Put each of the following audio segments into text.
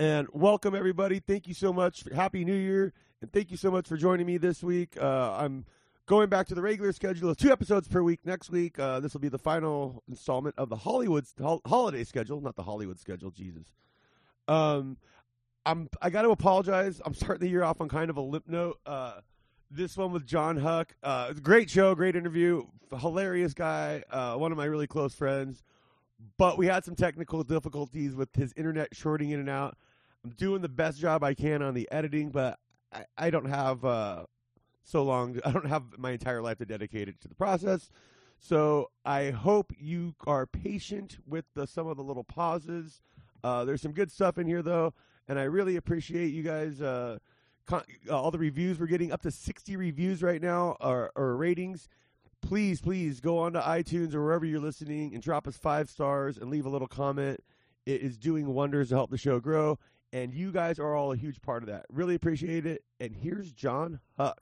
And welcome everybody. Thank you so much. Happy New Year, and thank you so much for joining me this week. Uh, I'm going back to the regular schedule of two episodes per week next week. Uh, this will be the final installment of the Hollywood hol- holiday schedule, not the Hollywood schedule. Jesus. Um, I'm I got to apologize. I'm starting the year off on kind of a limp note. Uh, this one with Jon Huck. Uh, great show, great interview, hilarious guy, uh, one of my really close friends. But we had some technical difficulties with his internet shorting in and out. I'm doing the best job I can on the editing, but I, I don't have uh, so long. I don't have my entire life to dedicate it to the process. So I hope you are patient with the, some of the little pauses. Uh, there's some good stuff in here though, and I really appreciate you guys. Uh, con- uh, all the reviews we're getting up to 60 reviews right now, or, or ratings. Please, please go on to iTunes or wherever you're listening and drop us five stars and leave a little comment. It is doing wonders to help the show grow, and you guys are all a huge part of that. Really appreciate it. And here's Jon Huck.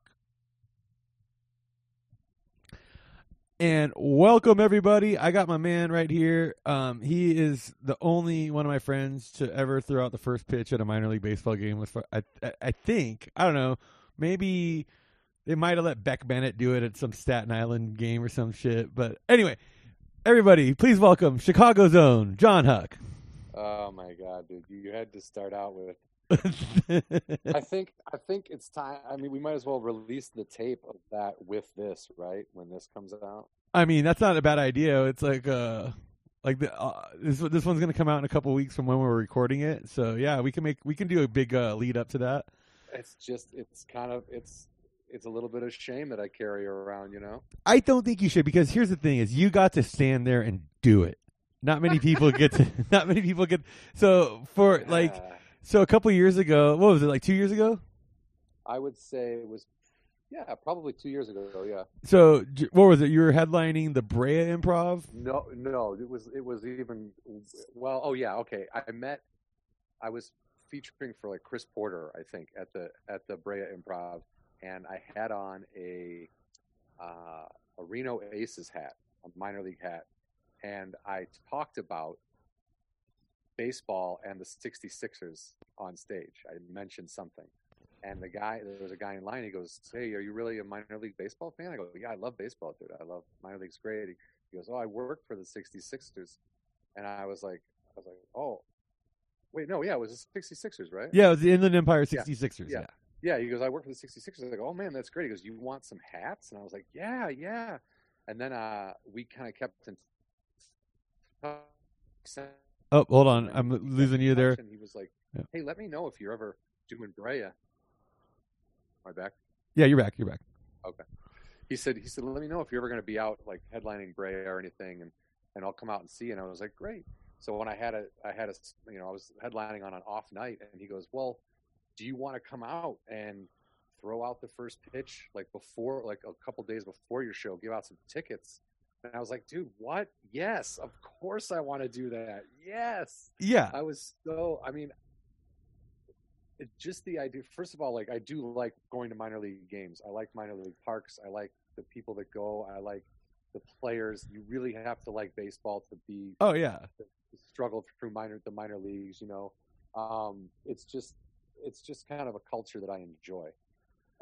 And welcome everybody. I got my man right here. Um, he is the only one of my friends to ever throw out the first pitch at a minor league baseball game. With I, I, think I don't know. Maybe they might have let Beck Bennett do it at some Staten Island game or some shit. But anyway, everybody, please welcome Chicago's own Jon Huck. Oh my god, dude! You had to start out with. I think I think it's time. I mean, we might as well release the tape of that with this, right? When this comes out. I mean, that's not a bad idea. It's like uh like the, uh, this this one's going to come out in a couple weeks from when we're recording it. So, yeah, we can make we can do a big uh, lead up to that. It's just it's kind of it's it's a little bit of shame that I carry around, you know. I don't think you should because here's the thing: is you got to stand there and do it. Not many people get to. Not many people get. So for like, so a couple years ago, what was it like? Two years ago. I would say it was, yeah, probably two years ago. Yeah. So what was it? You were headlining the Brea Improv. No, no, it was it was even well. Oh yeah, okay. I met, I was featuring for like Chris Porter, I think, at the at the Brea Improv, and I had on a uh, a Reno Aces hat, a minor league hat, and I talked about baseball and the 66ers on stage. I mentioned something. And the guy, there was a guy in line. He goes, "Hey, are you really a minor league baseball fan?" I go, "Yeah, I love baseball, dude. I love minor league's great." He goes, "Oh, I work for the 66ers," and I was like, "I was like, oh, wait, no, yeah, it was the 66ers, right?" Yeah, it was the Inland Empire Yeah. 66ers. Yeah. Yeah. Yeah, he goes, "I work for the 66ers." I was like, "Oh man, that's great." He goes, "You want some hats?" And I was like, "Yeah, yeah." And then uh, we kind of kept in. Oh, hold on, I'm losing you there. And he was like, "Hey, let me know if you're ever doing Brea." Am I back? Yeah, you're back. You're back. Okay. He said he said let me know if you're ever going to be out like headlining Brea or anything and and I'll come out and see you. and I was like great so when I had a I had a you know I was headlining on an off night and he goes well do you want to come out and throw out the first pitch like before like a couple days before your show give out some tickets and I was like dude what yes of course I want to do that yes Yeah. I was so. I mean, it, just the idea. First of all, like I do like going to minor league games. I like minor league parks. I like the people that go. I like the players. You really have to like baseball to be Oh yeah. to struggle through minor the minor leagues. You know, um, it's just it's just kind of a culture that I enjoy,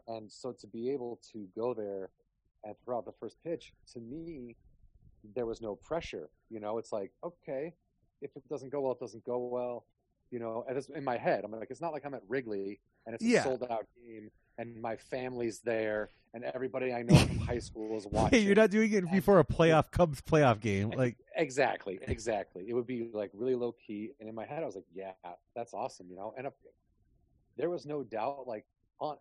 and so to be able to go there and throw out the first pitch to me, there was no pressure. You know, it's like okay, if it doesn't go well, it doesn't go well. You know, and it's in my head. I'm like, it's not like I'm at Wrigley and it's a sold out game and my family's there and everybody I know from high school is watching. Hey, you're not doing it before a playoff Cubs playoff game. Like, Exactly, exactly. It would be like really low key, and in my head, I was like, "Yeah, that's awesome," you know. And if, there was no doubt, like on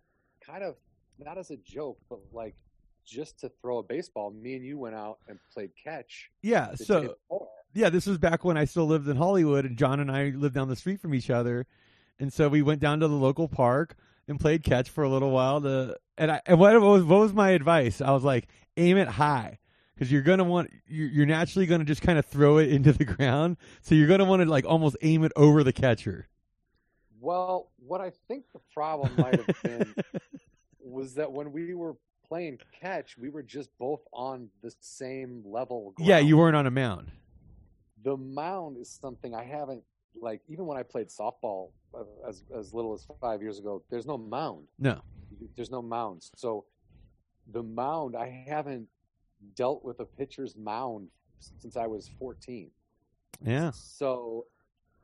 kind of not as a joke, but like just to throw a baseball. Me and you went out and played catch. yeah. So yeah, this was back when I still lived in Hollywood, and Jon and I lived down the street from each other, and so we went down to the local park and played catch for a little while. To and I and what was what was my advice? I was like, aim it high. Because you're gonna want, you're you're naturally gonna just kind of throw it into the ground. So you're gonna want to like almost aim it over the catcher. Well, what I think the problem might have been was that when we were playing catch, we were just both on the same level. yeah, you weren't on a mound. the mound is something I haven't like even when I played softball uh, as as little as five years ago, there's no mound. No. There's no mounds. So the mound, I haven't dealt with a pitcher's mound since I was 14. Yeah. So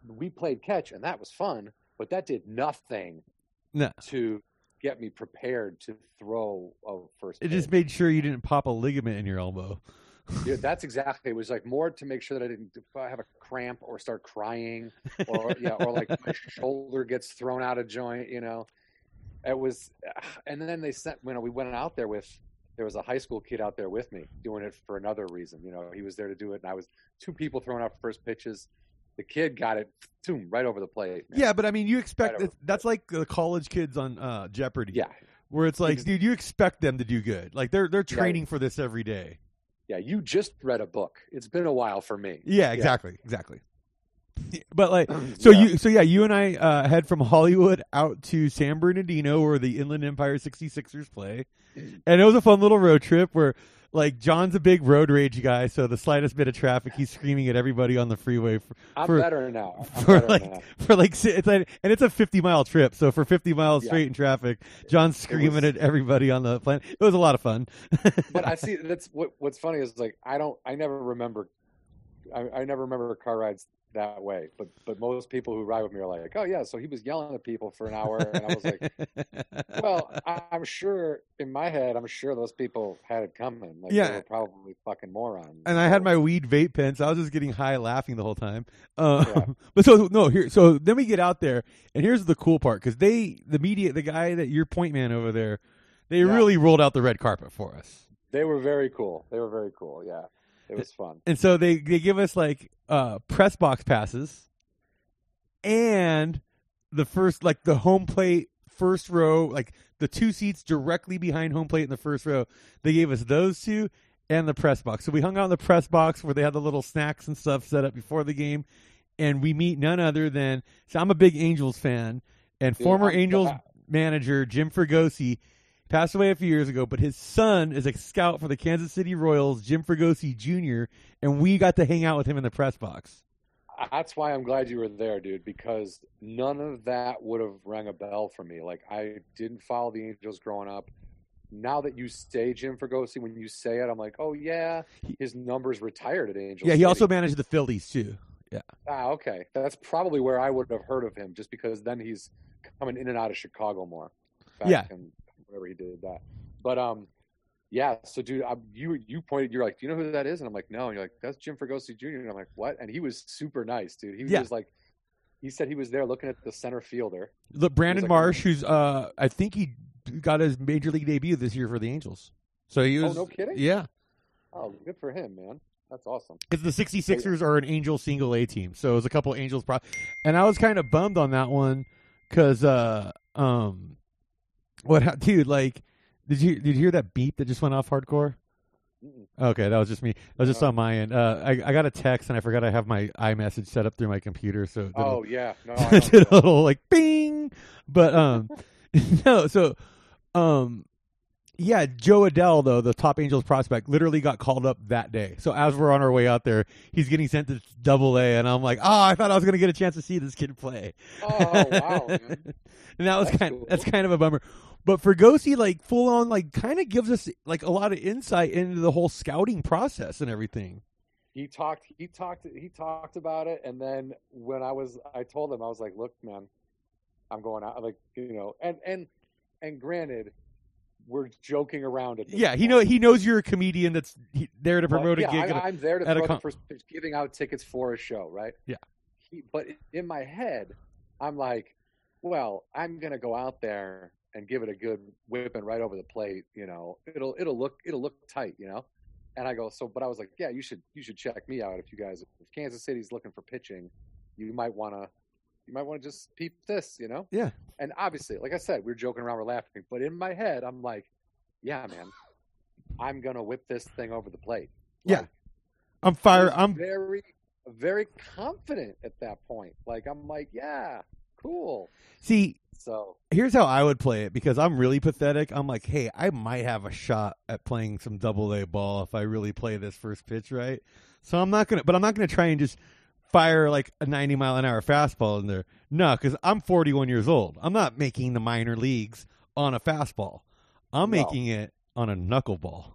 we played catch, and that was fun, but that did nothing No. to get me prepared to throw a first. It pitch. just made sure you didn't pop a ligament in your elbow. Yeah, that's exactly. It was like more to make sure that I didn't have a cramp or start crying, or yeah, or like my shoulder gets thrown out of joint. You know, it was. And then they sent. You know, we went out there with. There was a high school kid out there with me doing it for another reason. You know, he was there to do it, and I was two people throwing out first pitches. The kid got it, boom, right over the plate. man. Yeah, but I mean, you expect Right that's like the college kids on uh, Jeopardy. yeah, where it's like, dude, you expect them to do good. Like they're they're training for this every day. yeah. You just read a book. It's been a while for me. Yeah, exactly, exactly. But like, so Yeah. you, so yeah, you and I uh, head from Hollywood out to San Bernardino, where the Inland Empire 66ers play, and it was a fun little road trip where. Like Jon's a big road rage guy, so the slightest bit of traffic, he's screaming at everybody on the freeway for, I'm for- better now. I'm for better like now. for like it's like, and it's a 50 mile trip so for 50 miles Yeah. straight in traffic jon's screaming was- at everybody on the planet it was a lot of fun but I see that's what what's funny is like I don't I never remember I, I never remember car rides that way. But but most people who ride with me are like, oh yeah, so he was yelling at people for an hour, and I was like, well, I, I'm sure in my head, I'm sure those people had it coming. Like Yeah. they were probably fucking morons. and I had my weed vape pen, so I was just getting high, laughing the whole time. Uh, Yeah. But so no, here, so then we get out there, and here's the cool part because they, the media, the guy that your point man over there, they Yeah. really rolled out the red carpet for us. They were very cool. They were very cool. Yeah, it was fun. And so they they give us like uh press box passes and the first like the home plate first row, like the two seats directly behind home plate in the first row. They gave us those two and the press box. So we hung out in the press box where they had the little snacks and stuff set up before the game. And we meet none other than so I'm a big Angels fan and Yeah, former I'm- Angels manager Jim Fregosi passed away a few years ago, but his son is a scout for the Kansas City Royals, Jim Fregosi Jr., and we got to hang out with him in the press box. That's why I'm glad you were there, dude, because none of that would have rang a bell for me. Like I didn't follow the Angels growing up. Now that you say Jim Fregosi, when you say it, I'm like, oh yeah, his numbers retired at Angels. yeah, he City. also managed the Phillies too. Yeah. Ah okay. That's probably where I would have heard of him, just because then he's coming in and out of Chicago more. Yeah. in whenever he did that, but um, yeah. So, dude, I, you you pointed. You're like, do you know who that is? And I'm like, no. And you're like, that's Jim Fregosi Jr. And I'm like, what? And he was super nice, dude. He was Yeah. just like, he said he was there looking at the center fielder. The Brandon like- Marsh, who's uh, I think he got his major league debut this year for the Angels. So he Oh, was, no kidding? yeah. Oh, good for him, man. That's awesome. Because the 66ers are an Angel single A team, so it was a couple Angels. Pro- and I was kind of bummed on that one because, uh, um, what, dude? Like, did you did you hear that beep that just went off hardcore? Okay, that was just me. That was just on my end. Uh, I I got a text and I forgot I have my iMessage set up through my computer, so it did a- Oh yeah, no, I did a little like bing, but um, no. So, um, yeah, Jo Adell though the top Angels prospect literally got called up that day. So as we're on our way out there, he's getting sent to Double A, and I'm like, oh, I thought I was gonna get a chance to see this kid play. Oh wow, man. and that was That's kind cool. that's kind of a bummer. But for Gosi, like full on, like kind of gives us like a lot of insight into the whole scouting process and everything. he talked he talked he talked about it and then when i was i told him i was like look man i'm going out like you know and and and granted we're joking around at Yeah, he point. know he knows you're a comedian that's there to promote yeah, a gig. I, i'm there to at a throw the first pitch, giving out tickets for a show right Yeah. he, but in my head i'm like well i'm gonna go out there and give it a good whipping right over the plate you know it'll it'll look it'll look tight you know and I go, so, but I was like, yeah, you should, you should check me out if you guys, if Kansas City's looking for pitching, you might want to, you might want to just peep this, you know? Yeah. And obviously, like I said, we are joking around, we're laughing, but in my head, I'm like, yeah, man, I'm gonna whip this thing over the plate. Yeah. Like, I'm fire. I'm very, very confident at that point. Like, I'm like, yeah, cool. see. So, Here's how I would play it because I'm really pathetic. I'm like, hey, I might have a shot at playing some double A ball if I really play this first pitch right. So I'm not gonna, but I'm not gonna try and just fire like a 90 mile an hour fastball in there. No, because I'm 41 years old. I'm not making the minor leagues on a fastball. I'm No. making it on a knuckleball.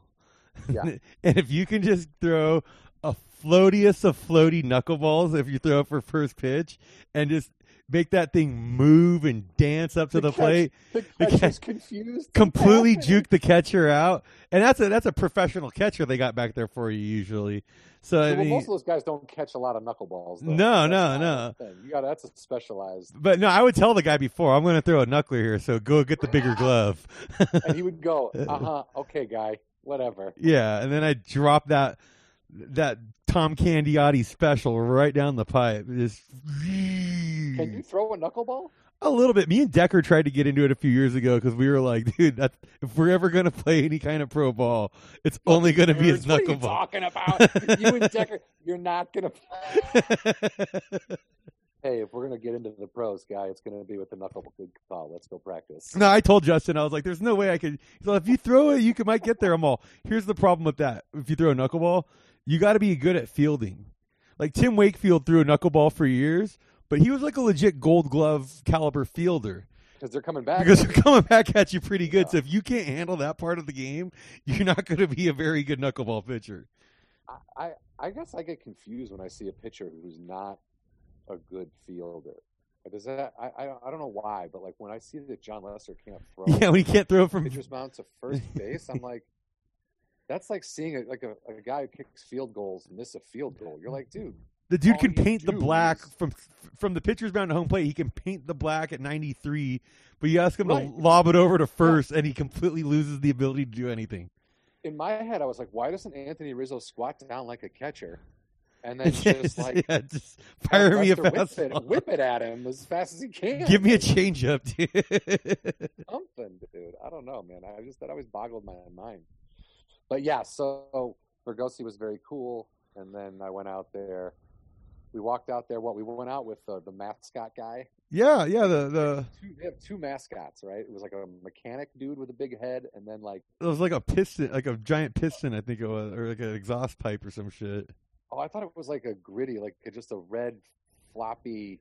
Yeah. and if you can just throw a floatiest of floaty knuckleballs if you throw it for first pitch and just make that thing move and dance up to the, catch- plate, The The catcher's catch- confused. completely juke the catcher out. And that's a that's a professional catcher they got back there for you usually. So I well, mean most of those guys don't catch a lot of knuckleballs. Though. No, That's no, no. You got that's a specialized. But no, I would tell the guy before I'm going to throw a knuckler here, so go get the bigger glove. And he would go, "Uh huh, okay, guy, whatever." yeah, and then I drop that that Tom Candiotti special right down the pipe. Just Can you throw a knuckleball? a little bit. Me and Decker tried to get into it a few years ago because we were like, dude, that's, if we're ever going to play any kind of pro ball, it's only going to be his Nerds, what are you knuckleball. talking about? you and Decker, you're not gonna. Hey, if we're gonna get into the pros, guy, it's gonna be with the knuckleball. Call. Let's go practice. No, I told Justin, I was like, "There's no way I could." So if you throw it, you could, might get there. I'm all. Here's the problem with that: if you throw a knuckleball, you got to be good at fielding. Like Tim Wakefield threw a knuckleball for years, but he was like a legit Gold Glove caliber fielder Because they're coming back. because they're coming back at you pretty good. Yeah. So if you can't handle that part of the game, you're not going to be a very good knuckleball pitcher. I, I guess I get confused when I see a pitcher who's not a good fielder. Does that I, I I don't know why, but like when I see that Jon Lester can't throw Yeah, when he can't throw from pitcher's mound to first base, I'm like, that's like seeing a, like a, a guy who kicks field goals miss a field goal. You're like, dude, The dude All can paint the black is- from from the pitcher's mound to home plate. He can paint the black at 93, but you ask him Right. to lob it over to first, and he completely loses the ability to do anything. in my head, I was like, why doesn't Anthony Rizzo squat down like a catcher, and then just like yeah, just fire me a Lester whip it, whip it at him as fast as he can. Give me a changeup, dude. something, dude. I don't know, man. I just that always boggled my mind. But yeah, so Fregosi was very cool, and then I went out there. We walked out there. What we went out with uh, the mascot guy. yeah, yeah. The the Two, they have two mascots, right? It was like a mechanic dude with a big head, and then like it was like a piston, like a giant piston, I think it was, or like an exhaust pipe or some shit. oh, I thought it was like a gritty, like just a red floppy.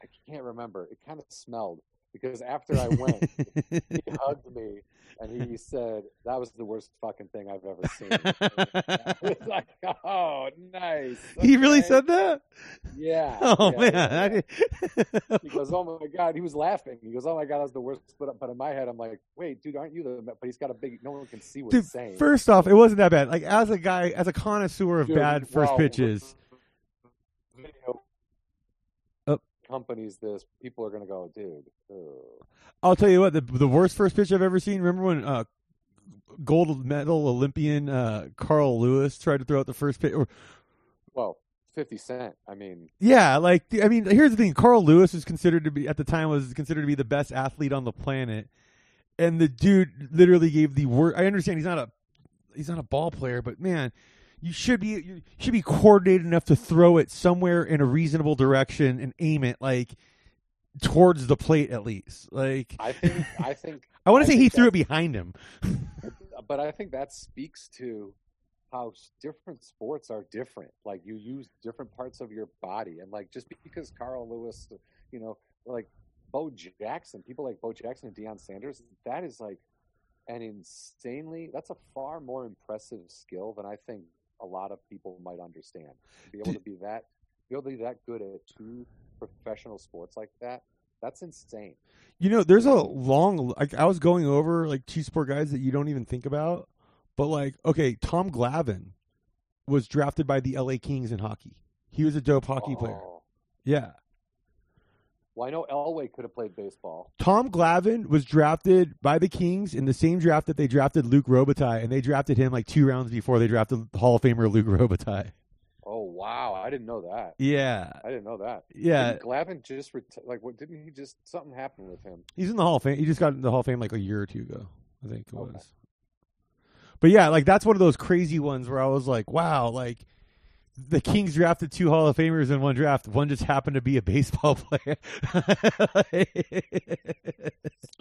I can't remember. It kind of smelled because after I went, he hugged me and he said that was the worst fucking thing I've ever seen. I was like, oh, nice. he really said that? Yeah. Oh yeah, man, yeah, I yeah. did- He goes, oh my god. He was laughing. He goes, oh my god, that's the worst. But but in my head, I'm like, wait, dude, aren't you the? But he's got a big. No one can see what Dude, he's saying. first off, it wasn't that bad. Like as a guy, as a connoisseur of Dude, bad first pitches, Video. Companies. This people are gonna go, dude. ugh." I'll tell you what, the the worst first pitch I've ever seen. Remember when uh, gold medal Olympian uh, Carl Lewis tried to throw out the first pitch? Or, Well, Fifty Cent. I mean, yeah, like I mean, here's the thing: Carl Lewis was considered to be at the time was considered to be the best athlete on the planet, and the dude literally gave the worst. I understand he's not a he's not a ball player, but man. You should be you should be coordinated enough to throw it somewhere in a reasonable direction and aim it like towards the plate at least. Like I think I think I want to say he threw it behind him. but I think that speaks to how different sports are different. Like you use different parts of your body, and like just because Carl Lewis, you know, like Bo Jackson, people like Bo Jackson and Deion Sanders, that is like an insanely. That's a far more impressive skill than I think a lot of people might understand. To be able to be that, be able to be that good at two professional sports like that, that's insane. You know, there's a long. Like I was going over like two sport guys that you don't even think about, but like okay, Tom Glavine was drafted by the L.A. Kings in hockey. He was a dope hockey player. Oh. Yeah, Well, I know Elway could have played baseball. Tom Glavine was drafted by the Kings in the same draft that they drafted Luc Robitaille, and they drafted him like two rounds before they drafted Hall of Famer Luc Robitaille. Oh wow, I didn't know that. Yeah, I didn't know that. yeah, Didn't Glavine just reti- like what? Didn't he just something happened with him? he's in the Hall of Fame. He just got in the Hall of Fame like a year or two ago, I think it Okay. was. But yeah, like that's one of those crazy ones where I was like, wow, like the Kings drafted two Hall of Famers in one draft. One just happened to be a baseball player.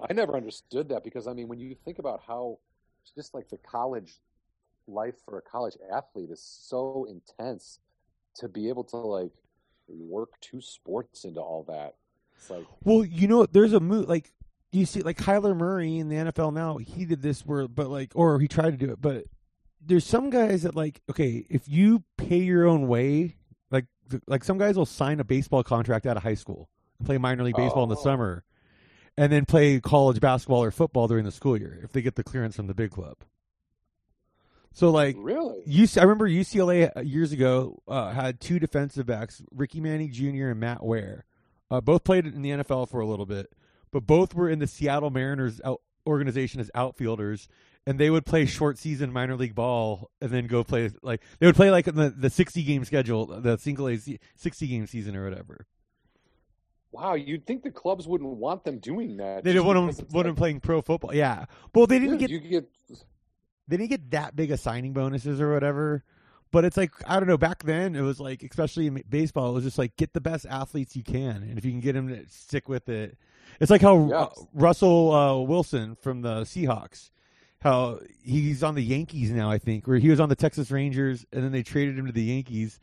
I never understood that because I mean, when you think about how just like the college life for a college athlete is so intense, to be able to like work two sports into all that. It's like Well, you know, there's a move like you see, like Kyler Murray in the NFL now. He did this where, but like, or he tried to do it, but there's some guys that like, okay, if you pay your own way, like, like some guys will sign a baseball contract out of high school and play minor league baseball in the Oh. summer, and then play college basketball or football during the school year if they get the clearance from the big club. So like, really, UC, I remember UCLA years ago uh, had two defensive backs, Ricky Manning Jr. and Matt Ware. Uh, both played in the NFL for a little bit, but both were in the Seattle Mariners out- organization as outfielders, and they would play short season minor league ball and then go play like they would play like the the sixty game schedule, the single A sixty game season or whatever. wow, you'd think the clubs wouldn't want them doing that. They didn't want them, want them playing pro football. Yeah, well, they didn't dude, get get they didn't get that big of signing bonuses or whatever. But it's like I don't know. Back then, it was like, especially in baseball, it was just like get the best athletes you can, and if you can get them to stick with it, it's like how Yeah. Russell uh, Wilson from the Seahawks, how he's on the Yankees now. I think where he was on the Texas Rangers, and then they traded him to the Yankees.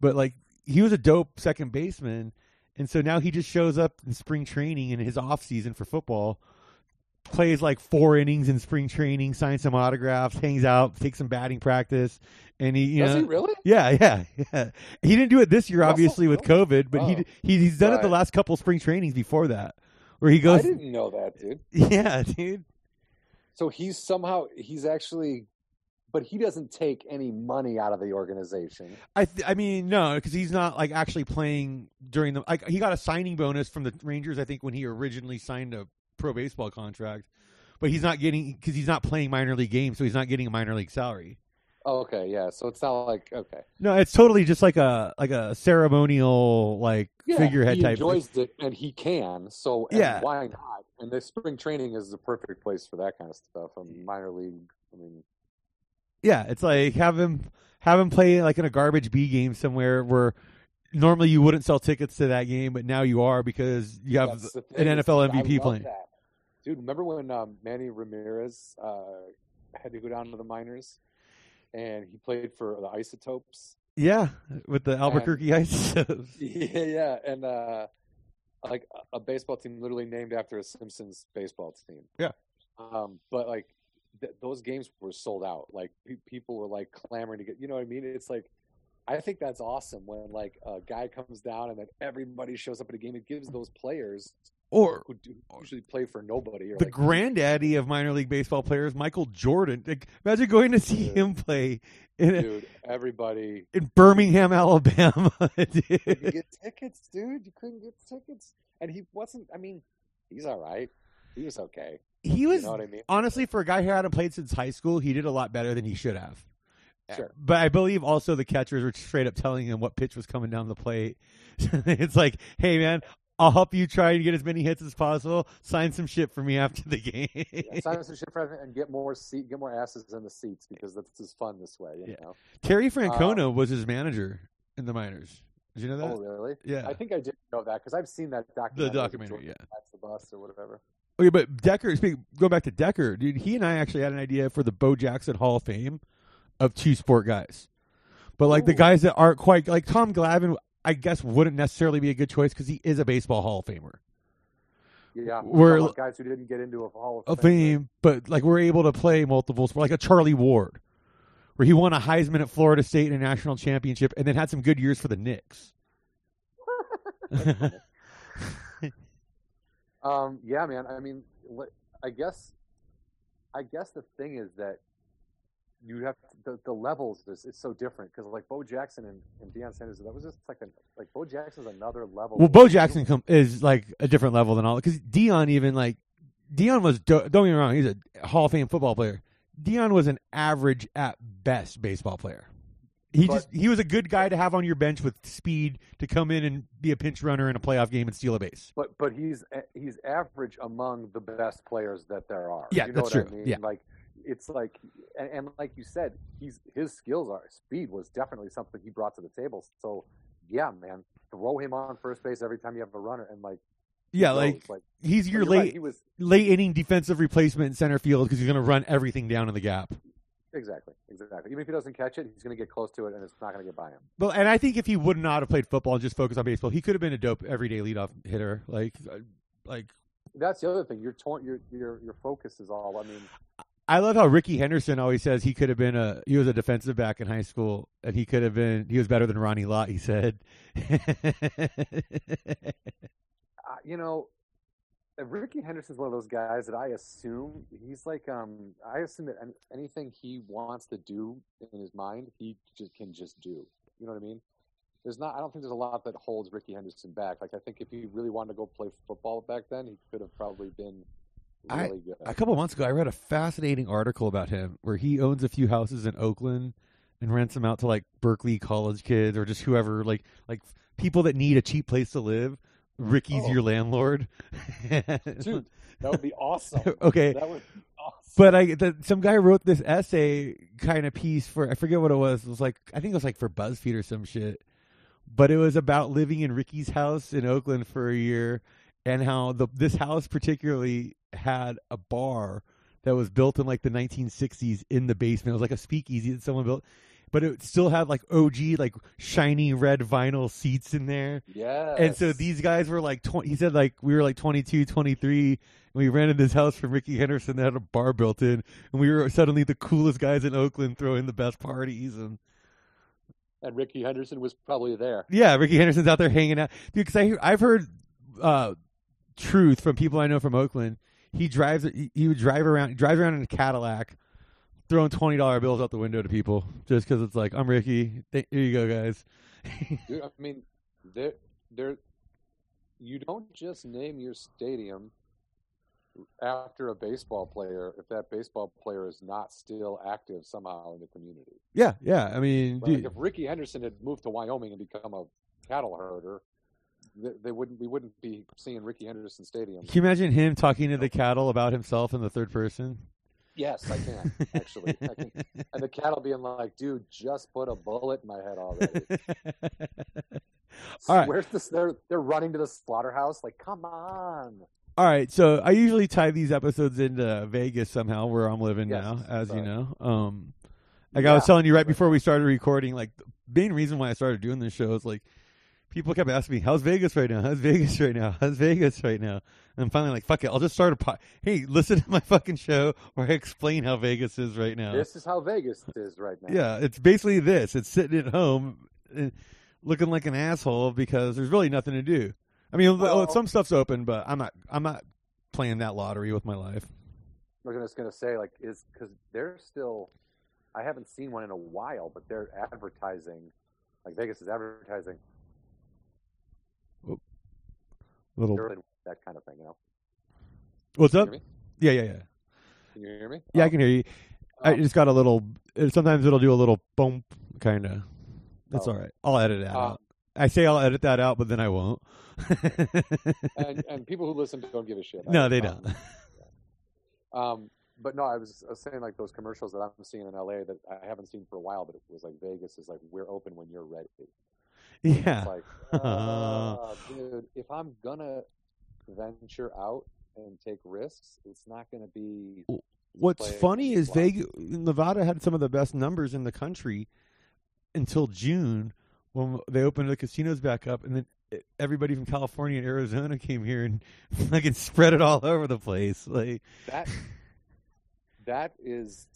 But like he was a dope second baseman, and so now he just shows up in spring training in his off season for football plays like four innings in spring training, signs some autographs, hangs out, takes some batting practice, and he, you does know, he really? yeah, yeah, yeah. He didn't do it this year, obviously, with COVID, but he, Oh. he he's done it the last couple spring trainings before that, where he goes. I didn't know that, dude. yeah, dude. So he's somehow he's actually, but he doesn't take any money out of the organization. I th- I mean no, because he's not like actually playing during the like he got a signing bonus from the Rangers, I think, when he originally signed a pro baseball contract, but he's not getting because he's not playing minor league games, so he's not getting a minor league salary. Oh, okay, yeah. So it's not like okay, No, it's totally just like a like a ceremonial like figurehead he type. thing. enjoys it and he can. So and Yeah. why not? And the spring training is the perfect place for that kind of stuff. I mean, minor league. I mean, Yeah, it's like have him have him play like in a garbage B game somewhere where normally you wouldn't sell tickets to that game, but now you are because you have an NFL MVP playing. that. Dude, remember when um, Manny Ramirez uh, had to go down to the minors, and he played for the Isotopes. Yeah, with the Albuquerque Isotopes. Yeah, yeah, and uh, like a baseball team literally named after a Simpsons baseball team. Yeah. Um, but like th- those games were sold out. Like pe- people were like clamoring to get. You know what I mean? It's like I think that's awesome when like a guy comes down and then everybody shows up at a game. It gives those players or do, usually play for nobody or the like, granddaddy of minor league baseball players, Michael Jordan. Like, imagine going to see Dude. him play in, dude, everybody. in Birmingham, Alabama. dude. couldn't get tickets, dude. You couldn't get tickets, and he wasn't. I mean, he's all right. He was okay. He was You know what I mean? honestly for a guy who hadn't played since high school, he did a lot better than he should have. Sure. But I believe also the catchers were straight up telling him what pitch was coming down the plate. it's like, hey man, I'll help you try and get as many hits as possible. Sign some shit for me after the game. Yeah, sign some shit for me and get more seat, get more asses in the seats because that's just fun this way. You Yeah. know? Terry Francona um, was his manager in the minors. Did you know oh, that? Oh, really? yeah. I think I did know that because I've seen that documentary. the documentary, yeah. That's the bus or whatever. Okay, but Decker, speak, go back to Decker, dude. He and I actually had an idea for the Bo Jackson Hall of Fame of two sport guys, but like the guys that aren't quite like Tom Glavine. I guess wouldn't necessarily be a good choice because he is a baseball Hall of Famer. Yeah, We're- guys who didn't get into a Hall of of Fame. fame, but like we're able to play multiple sports, like a Charlie Ward, where he won a Heisman at Florida State and a national championship, and then had some good years for the Knicks. Um, yeah, man. I mean, I guess, I guess the thing is that you have to, the, the levels is it's so different because like Bo Jackson and, and Deion Sanders, that was just like a like Bo Jackson's another level. well, Bo Jackson com- is like a different level than all because Deion even like Deion was do- don't get me wrong, he's a Hall of Fame football player. Deion was an average at best baseball player. He But- just he was a good guy to have on your bench with speed to come in and be a pinch runner in a playoff game and steal a base. but but he's he's average among the best players that there are. Yeah, you know that's what true. I mean? Yeah. Like it's like and, and like you said, he's his skills are speed was definitely something he brought to the table. So yeah, man, throw him on first base every time you have a runner and like Yeah, like like he's your late right, he was late inning defensive replacement in center field because he's going to run everything down in the gap. Exactly, exactly. Even if he doesn't catch it, he's going to get close to it, and it's not going to get by him. Well, and I think if he would not have played football and just focused on baseball, he could have been a dope everyday leadoff hitter. Like, uh, like That's the other thing. Your your your focus is all. I mean, I love how Rickey Henderson always says he could have been a he was a defensive back in high school and he could have been he was better than Ronnie Lott. He said. uh, you know, Rickey Henderson's one of those guys that I assume he's like um I assume that anything he wants to do in his mind, he just can just do. You know what I mean? There's not I don't think there's a lot that holds Rickey Henderson back. Like I think if he really wanted to go play football back then, he could have probably been really good. a couple months ago, I read a fascinating article about him where he owns a few houses in Oakland and rents them out to like Berkeley college kids or just whoever like like people that need a cheap place to live. Rickey's Oh. your landlord, Dude, that would be awesome. okay, That would be awesome. But I, the, some guy wrote this essay kind of piece for I forget what it was. It was like I think it was like for BuzzFeed or some shit. But it was about living in Rickey's house in Oakland for a year, and how the this house particularly had a bar that was built in like the 1960s in the basement. It was like a speakeasy that someone built, but it still had like OG like shiny red vinyl seats in there. yeah. And so these guys were like, 20, he said like we were like 22, 23, and we rented this house from Rickey Henderson that had a bar built in, and we were suddenly the coolest guys in Oakland throwing the best parties. And and Rickey Henderson was probably there. yeah, Rickey Henderson's out there hanging out, dude. Because I hear, I've heard uh, truth from people I know from Oakland. He drives, he, he would drive around, he drives around in a Cadillac, throwing twenty dollar bills out the window to people just because it's like I'm Rickey. Th- here you go, guys. Dude, I mean, there, there, you don't just name your stadium after a baseball player if that baseball player is not still active somehow in the community. yeah, yeah. I mean, Like if Rickey Henderson had moved to Wyoming and become a cattle herder, they, they wouldn't. We wouldn't be seeing Rickey Henderson Stadium. can you imagine him talking to the cattle about himself in the third person? Yes, I can actually. I can, and the cattle being like, "Dude, just put a bullet in my head already." All right. Where's this? They're they're running to the slaughterhouse. Like, come on. All right, so I usually tie these episodes into Vegas somehow, where I'm living Yes, now, as you know. Um, like I was telling you right before we started recording, like the main reason why I started doing this show is like people kept asking me, "How's Vegas right now? How's Vegas right now? How's Vegas right now?" And I'm finally like, "Fuck it, I'll just start a pod. Hey, listen to my fucking show where I explain how Vegas is right now." This is how Vegas is right now. Yeah, it's basically this. It's sitting at home, uh, looking like an asshole because there's really nothing to do. I mean, Well- some stuff's open, but I'm not. I'm not playing that lottery with my life. I was just gonna say, like, is because they're still. I haven't seen one in a while, but they're advertising, like Vegas is advertising Little. that kind of thing. You know? What's up? you hear me? Yeah, yeah, yeah. Can you hear me? Yeah, I Oh, can hear you. I oh, just got a little. Sometimes it'll do a little bump, kind of. That's Oh. all right. I'll edit that Uh, out. I say I'll edit that out, but then I won't. and and people who listen don't give a shit. no, I- they um, don't. Um, but no, I was, I was saying like those commercials that I'm seeing in LA that I haven't seen for a while, but it was like Vegas is like we're open when you're ready. yeah. Like, uh, dude, if I'm gonna venture out and take risks, it's not gonna be. What's funny is. Vegas, Nevada had some of the best numbers in the country until June when they opened the casinos back up, and then everybody from California and Arizona came here and fucking spread it all over the place. Like, That that is,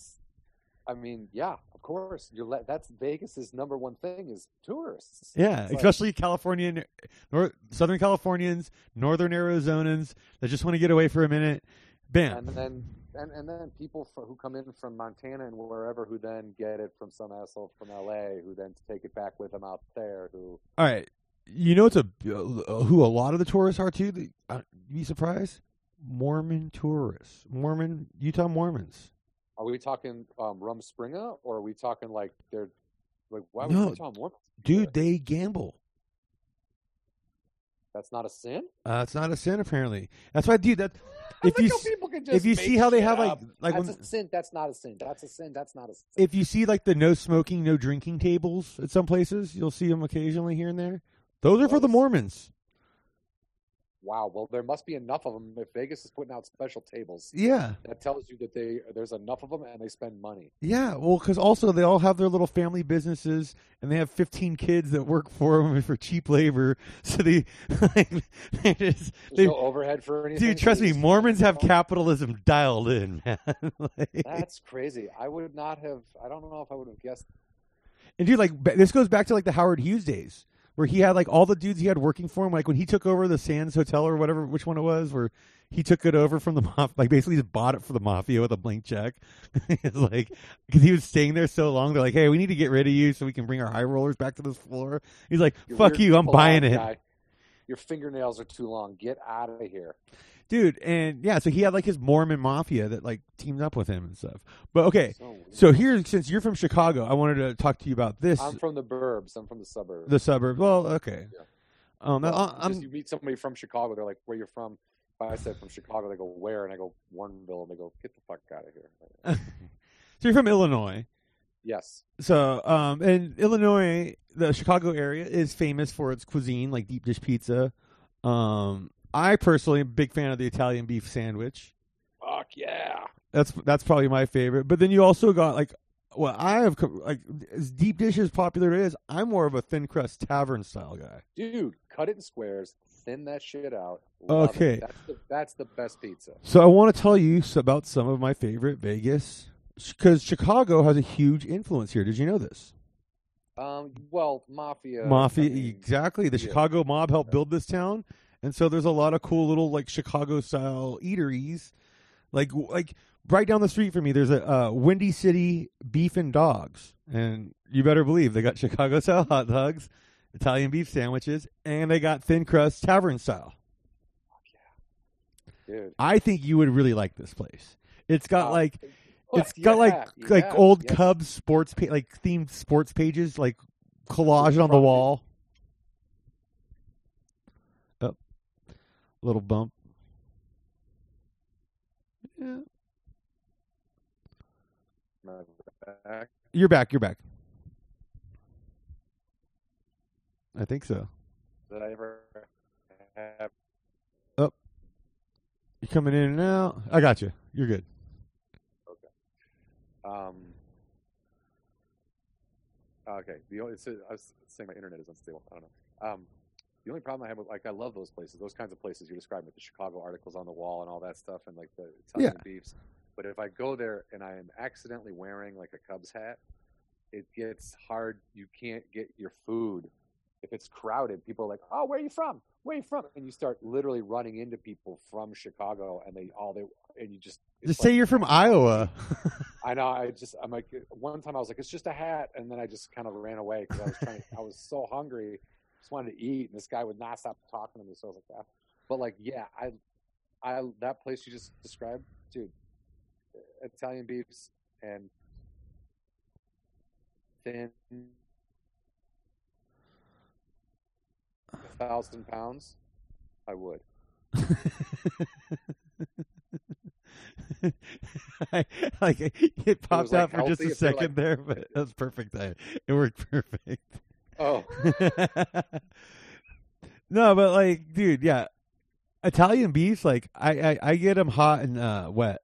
I mean, yeah, of course. You're le- that's Vegas's number one thing is tourists. yeah, It's like- especially Californian, North, Southern Californians, Northern Arizonans that just want to get away for a minute. Bam. and then and, and then people fr who come in from Montana and wherever who then get it from some asshole from LA who then take it back with them out there who All right. You know, it's a uh, who a lot of the tourists are too. Uh, you'd be surprised. Mormon tourists, Mormon Utah Mormons. Are we talking um, Rumspringa or are we talking like they're like why would No. Mormons Dude, they gamble. that's not a sin Uh, it's not a sin apparently. That's why, dude. That if you people can just if you see how they have like like that's when, a sin that's not a sin that's a sin that's not a sin if you see like the no smoking, no drinking tables at some places, you'll see them occasionally here and there. Those are for the Mormons. Wow. Well, there must be enough of them if Vegas is putting out special tables. Yeah, That tells you that they there's enough of them and they spend money. yeah. Well, because also they all have their little family businesses, and they have 15 kids that work for them for cheap labor. So they, like, they just, they, no overhead for anything. dude, trust me, Mormons have capitalism dialed in, man. Like- That's crazy. I would not have. I don't know if I would have guessed. And dude, like this goes back to like the Howard Hughes days, where he had like all the dudes he had working for him. Like when he took over the Sands Hotel or whatever, which one it was, where he took it over from the mafia, like basically just bought it for the mafia with a blank check. it's like because he was staying there so long, they're like, "Hey, we need to get rid of you so we can bring our high rollers back to this floor." He's like, Your "Fuck you, I'm buying it." guy. Your fingernails are too long. Get out of here. Dude. And yeah, so he had like his Mormon mafia that like teamed up with him and stuff. But okay, So so here, since you're from Chicago, I wanted to talk to you about this, I'm from the burbs. I'm from the suburbs. the suburbs Well, okay. Yeah. Um, Well, I'm just you meet somebody from Chicago, they're like, "Where you're from?" I said from Chicago, they go, "Where?" And I go, "Warrenville," and they go, "Get the fuck out of here." so you're from Illinois. yes, So, um, and Illinois, the Chicago area is famous for its cuisine, like deep dish pizza. Um, I personally am a big fan of the Italian beef sandwich. fuck yeah. That's that's probably my favorite. But then you also got like, well, I have like as deep dish as popular it is. I'm more of a thin crust tavern style guy. Dude, cut it in squares, thin that shit out. Love. Okay. that's the, that's the best pizza. So I want to tell you about some of my favorite Vegas because Chicago has a huge influence here. Did you know this? Um, well, mafia, Mafia, I mean, exactly. The yeah. Chicago mob helped build this town, and so there's a lot of cool little like Chicago style eateries, like like right down the street from me. There's a uh, Windy City Beef and Dogs, and you better believe they got Chicago style hot dogs, Italian beef sandwiches, and they got thin crust tavern style. dude. I think you would really like this place. It's got Uh, like It's got like like yeah, old yes. Cubs sports pa- like themed sports pages like collage on the wall. Little bump. Yeah, back. you're back. You're back. I think so. Did I ever have? Oh, You're coming in and out. I got you. You're good. Okay. Um, okay. The only it's, I was saying my internet is unstable. I don't know. Um, the only problem I have with like I love those places, those kinds of places you're describing, with the Chicago articles on the wall and all that stuff, and like the Italian beefs. But if I go there and I am accidentally wearing like a Cubs hat, it gets hard. You can't get your food. If it's crowded, people are like, "Oh, where are you from? Where are you from?" And you start literally running into people from Chicago, and they all they and you just Just say you're from Iowa. I know. I just, I'm like, one time I was like, it's just a hat, and then I just kind of ran away because I was trying. I was so hungry, just wanted to eat, and this guy would not stop talking to me. So I was like, ah. but like, yeah, I, I that place you just described, dude, Italian beefs and thin, a thousand pounds, I would. I, like it popped like, out for just a second like- there, but that was perfect. It worked perfect. Oh, no, but like, dude, yeah, Italian beef. Like, I I, I get them hot and uh, wet.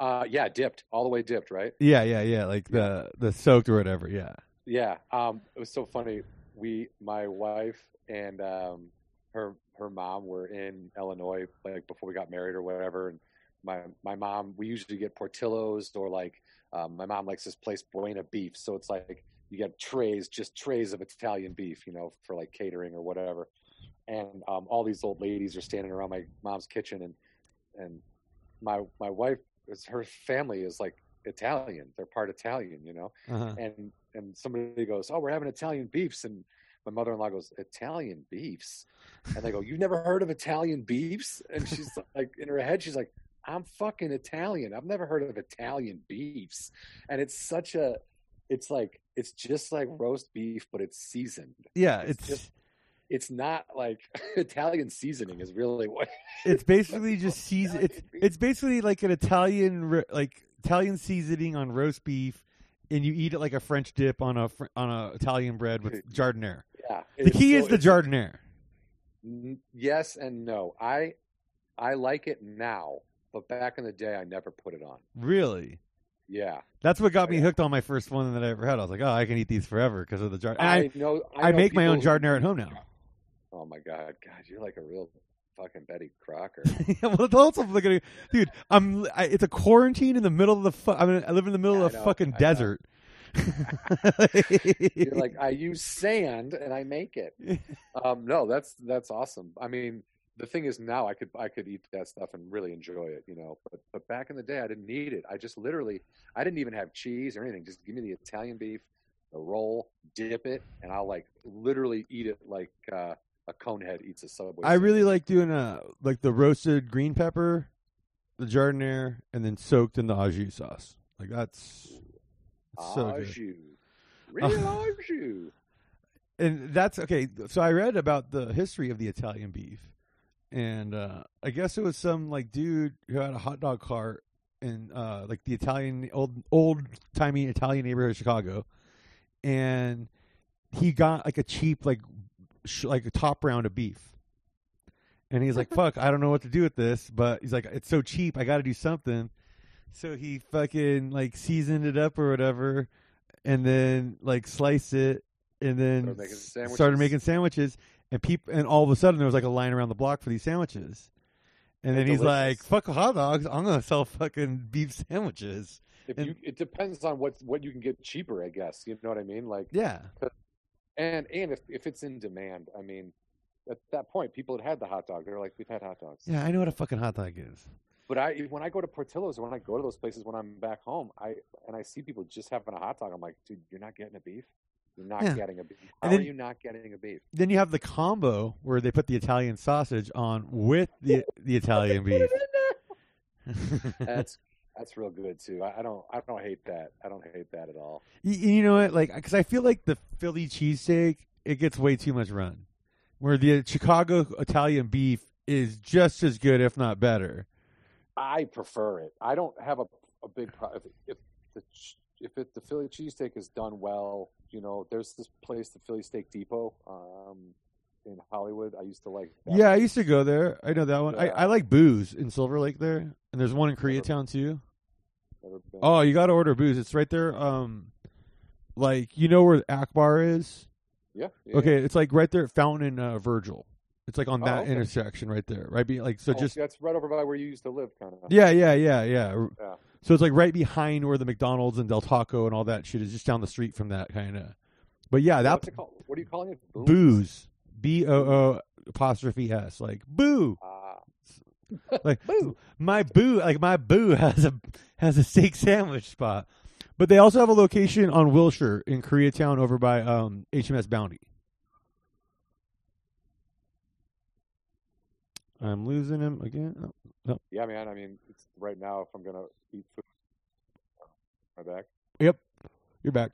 uh, yeah, dipped all the way dipped, right? Yeah, yeah, yeah. Like the the soaked or whatever. Yeah. Yeah, um, it was so funny. We, my wife and um, her her mom were in Illinois like before we got married or whatever. And my my mom, we usually get Portillo's or like um, my mom likes this place Buona Beef, so it's like you get trays, just trays of Italian beef, you know, for like catering or whatever. And um, all these old ladies are standing around my mom's kitchen, and and my my wife, her family is like Italian. They're part Italian, you know Uh-huh. and and somebody goes, "Oh, we're having Italian beefs," and my mother-in-law goes, "Italian beefs," and they go, "You've never heard of Italian beefs?" And she's like, in her head, she's like, "I'm fucking Italian. I've never heard of Italian beefs," and it's such a, it's like it's just like roast beef, but it's seasoned. Yeah, It's it's just- It's not like Italian seasoning is really what. it's basically just season. It's it's basically like an Italian like Italian seasoning on roast beef, and you eat it like a French dip on a on a Italian bread with giardiniera. yeah. The key so- is the giardiniera. Yes and no. I I like it now, but back in the day, I never put it on. Really? Yeah, That's what got me hooked on my first one that I ever had. I was like, oh, I can eat these forever because of the jar. I, I know. I, know make my own giardiniera at home now. Oh my god, God, you're like a real fucking Betty Crocker. well, it's also looking at dude. I'm. I, it's a quarantine in the middle of the. Fu- I mean, I live in the middle Yeah, of I a know, fucking I desert. you're like, I use sand and I make it. Um, no, that's that's awesome. I mean, the thing is now I could I could eat that stuff and really enjoy it, you know. But but back in the day, I didn't need it. I just literally I didn't even have cheese or anything. Just give me the Italian beef, the roll, dip it, and I'll like literally eat it like uh, a conehead eats a subway. I really like doing a like the roasted green pepper, the giardiniera, and then soaked in the au jus sauce. Like that's so au good. jus. Real au jus. and that's okay. So I read about the history of the Italian beef, and uh, I guess it was some like dude who had a hot dog cart in uh, like the Italian old old timey Italian neighborhood of Chicago, and he got like a cheap like sh- like a top round of beef. And he's like, "Fuck, I don't know what to do with this," but he's like, "It's so cheap, I got to do something." So he fucking like seasoned it up or whatever, and then like sliced it, and then Started making sandwiches. started making sandwiches. And peop- and all of a sudden there was like a line around the block for these sandwiches. And They're then he's like. "Fuck hot dogs! I'm gonna sell fucking beef sandwiches." If And- you, it depends on what what you can get cheaper, I guess. You know what I mean? Like, Yeah, and and if if it's in demand, I mean, at that point, people had had the hot dog. They're like, we've had hot dogs. yeah, I know what a fucking hot dog is. But I when I go to Portillo's or when I go to those places when I'm back home, I and I see people just having a hot dog. I'm like, dude, you're not getting a beef. You're not Yeah. getting a beef. How then- are you not getting a beef? Then you have the combo where they put the Italian sausage on with the the Italian beef. That's that's real good too. I, I don't I don't hate that. I don't hate that at all. You, you know what? Like, because I feel like the Philly cheesesteak it gets way too much run, where the Chicago Italian beef is just as good, if not better. I prefer it. I don't have a, a big problem if, if if it, the Philly cheesesteak is done well. You know, there's this place, the Philly Steak Depot, um, in Hollywood. I used to like. That Yeah, I used to go there. I know that one. I, Yeah. I like Boo's in Silver Lake there, and there's one in Koreatown too. Oh, you got to order Boo's. It's right there. Um, like you know where Akbar is. yeah, yeah. Okay, it's like right there at Fountain and uh, Virgil. It's like on Oh, that okay. intersection right there, right? Be like so Oh, just that's right over by where you used to live, kind of. yeah, yeah, yeah, yeah. So it's like right behind where the McDonald's and Del Taco and all that shit is, just down the street from that kind of. But yeah, that What's it called? What are you calling it? Boom? Boo's, B O O apostrophe S, like boo, Ah, like boo. my boo, like my boo has a has a steak sandwich spot. But they also have a location on Wilshire in Koreatown over by um, HMS Bounty. I'm losing him again. Oh, Yeah, man. I mean, it's right now. If I'm gonna eat food, my back. yep, you're back.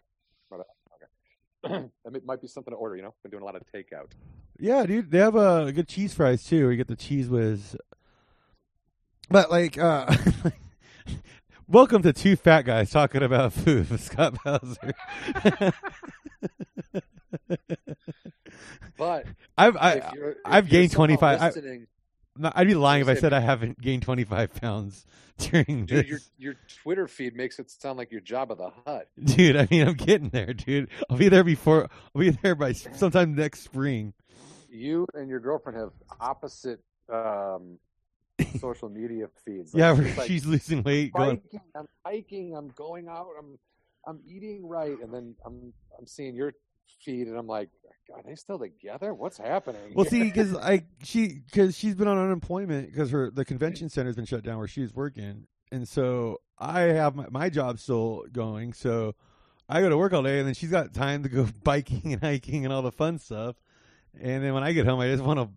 Okay. that might be something to order. You know, been doing a lot of takeout. Yeah, dude, they have uh, good cheese fries too. You get the Cheez Whiz. But like, uh, welcome to two fat guys talking about food with Scott Bowser. But I've I, if I've you're gained 25 Listening, no, I'd be lying if I said I haven't gained twenty five pounds during dude, this. your your Twitter feed makes it sound like your job of the hut. Dude, I mean, I'm getting there, dude. I'll be there before. I'll be there by sometime next spring. You and your girlfriend have opposite um, social media feeds. Like, yeah, she's like, she's losing weight. Going, biking, I'm hiking, I'm going out, I'm I'm eating right, and then I'm I'm seeing your feed, and I'm like, are they still together? What's happening? Well, see, because I she because she's been on unemployment because her the convention center's been shut down where she's working, and so I have my, my job still going. So I go to work all day, and then she's got time to go biking and hiking and all the fun stuff. And then when I get home, I just want to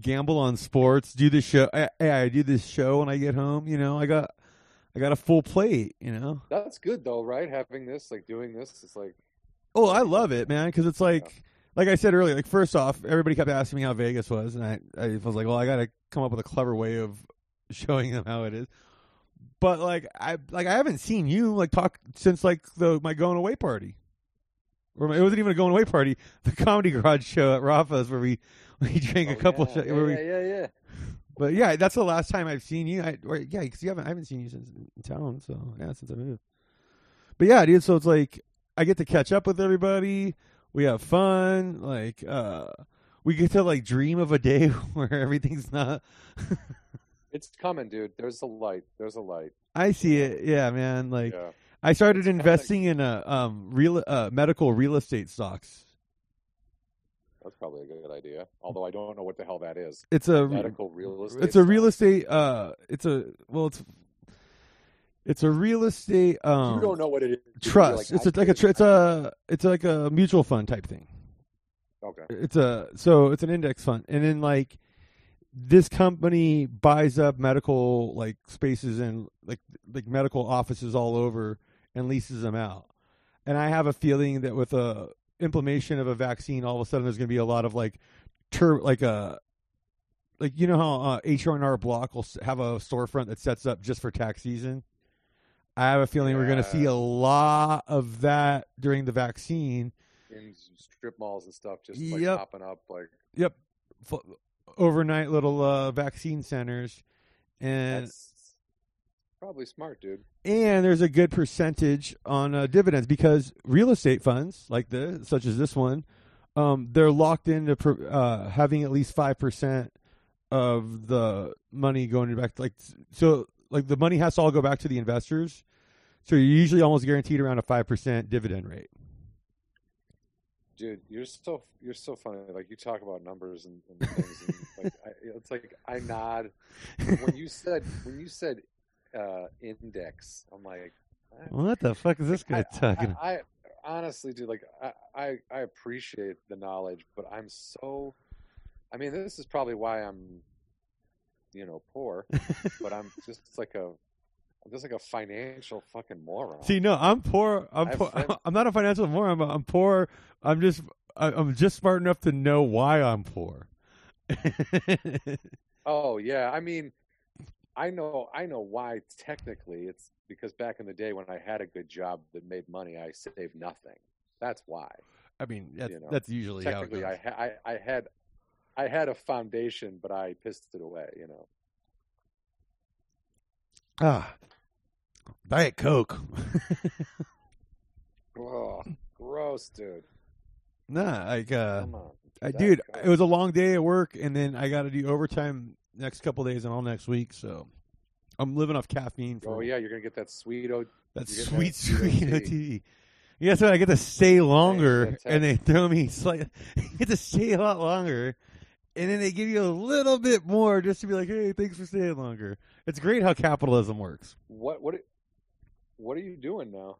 gamble on sports, do the show. I, I do this show when I get home. You know, I got I got a full plate. You know. that's good though, right? Having this, like doing this, it's like Oh, I love it, man, because it's like, like I said earlier. Like first off, everybody kept asking me how Vegas was, and I, I was like, well, I got to come up with a clever way of showing them how it is. But like, I like I haven't seen you like talk since like the my going away party. Or my- it wasn't even a going away party. The comedy garage show at Rafa's where we we drank a Oh, couple. yeah, shots. yeah, where we- yeah, yeah, yeah. But yeah, that's the last time I've seen you. I, or, yeah, because you haven't. I haven't seen you since in town. So yeah, since I moved. But yeah, dude. So it's like I get to catch up with everybody. We have fun. Like uh we get to like dream of a day where everything's not. It's coming, dude. There's a light. There's a light. I see it. Yeah, man. Like yeah. I started It's investing in a um real uh medical real estate stocks. That's probably a good idea. Although I don't know what the hell that is. It's a Medical real estate. it's a real estate uh it's a well it's it's a real estate um You don't know what it is. Trust. like, it's a, like a tr- it's a it's like a mutual fund type thing. Okay. It's a so it's an index fund, and then like this company buys up medical like spaces and like like medical offices all over and leases them out. And I have a feeling that with a implementation of a vaccine, all of a sudden there's going to be a lot of like tur like a like you know how uh, H&R Block will have a storefront that sets up just for tax season. I have a feeling we're going to see a lot of that during the vaccine. In strip malls and stuff, just like Yep. popping up. Like Yep, F- overnight little uh, vaccine centers, and that's probably smart, dude. and there's a good percentage on uh, dividends because real estate funds like this, such as this one, um, they're locked into uh, having at least five percent of the money going back. To, like so, like the money has to all go back to the investors. So you're usually almost guaranteed around a five percent dividend rate. Dude, you're so you're so funny. Like you talk about numbers and, and things, and like I, it's like I nod when you said when you said uh, index. I'm like, What the fuck is this guy I, talking? I, I honestly, dude, like I, I I appreciate the knowledge, but I'm so. I mean, this is probably why I'm, you know, poor. but I'm just like a, I'm just like a financial fucking moron. See, no, I'm poor. I'm poor. friends- I'm not a financial moron. I'm, I'm poor. I'm just. I'm just smart enough to know why I'm poor. Oh yeah, I mean, I know, I know why. Technically, it's because back in the day when I had a good job that made money, I saved nothing. That's why. I mean, that's, You know, that's usually how it Technically, goes. I, ha- I, I had, I had a foundation, but I pissed it away. You know. ah, Diet Coke. Oh, gross, dude. nah, like, uh, I, dude, Coke. it was a long day at work, and then I got to do overtime next couple days and all next week. So I'm living off caffeine for Oh yeah, you're gonna get that sweet. O- that sweet, that sweet OT. OT. Yes, I get to stay longer, and they throw me slight. You get to stay a lot longer, and then they give you a little bit more just to be like, "Hey, thanks for staying longer." It's great how capitalism works. what what what are you doing now?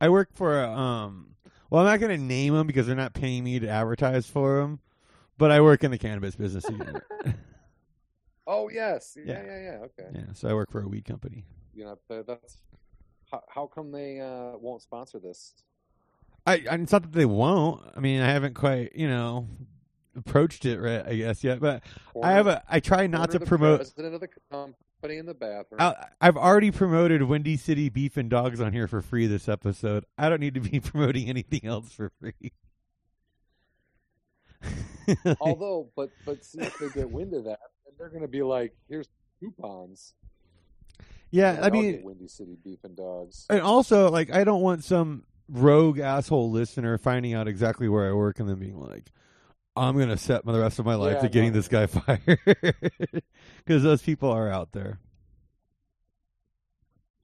I work for a, um. Well, I'm not going to name them because they're not paying me to advertise for them, but I work in the cannabis business. Oh yes, yeah, Yeah. yeah, yeah. Okay, yeah, so I work for a weed company. you know that's how, how come they uh, won't sponsor this? I, I it's not that they won't. I mean, I haven't quite, you know, approached it right. I guess yet, but I have a. I try not corner to promote. president of the company in the bathroom. I, I've already promoted Windy City Beef and Dogs on here for free this episode. I don't need to be promoting anything else for free. Although, but but see if they get wind of that, and they're going to be like, "Here's coupons." yeah, And I mean, Windy City Beef and Dogs. and also, like, I don't want some rogue asshole listener finding out exactly where I work and then being like, "I'm going to set the rest of my life Yeah, to getting no. this guy fired," because those people are out there.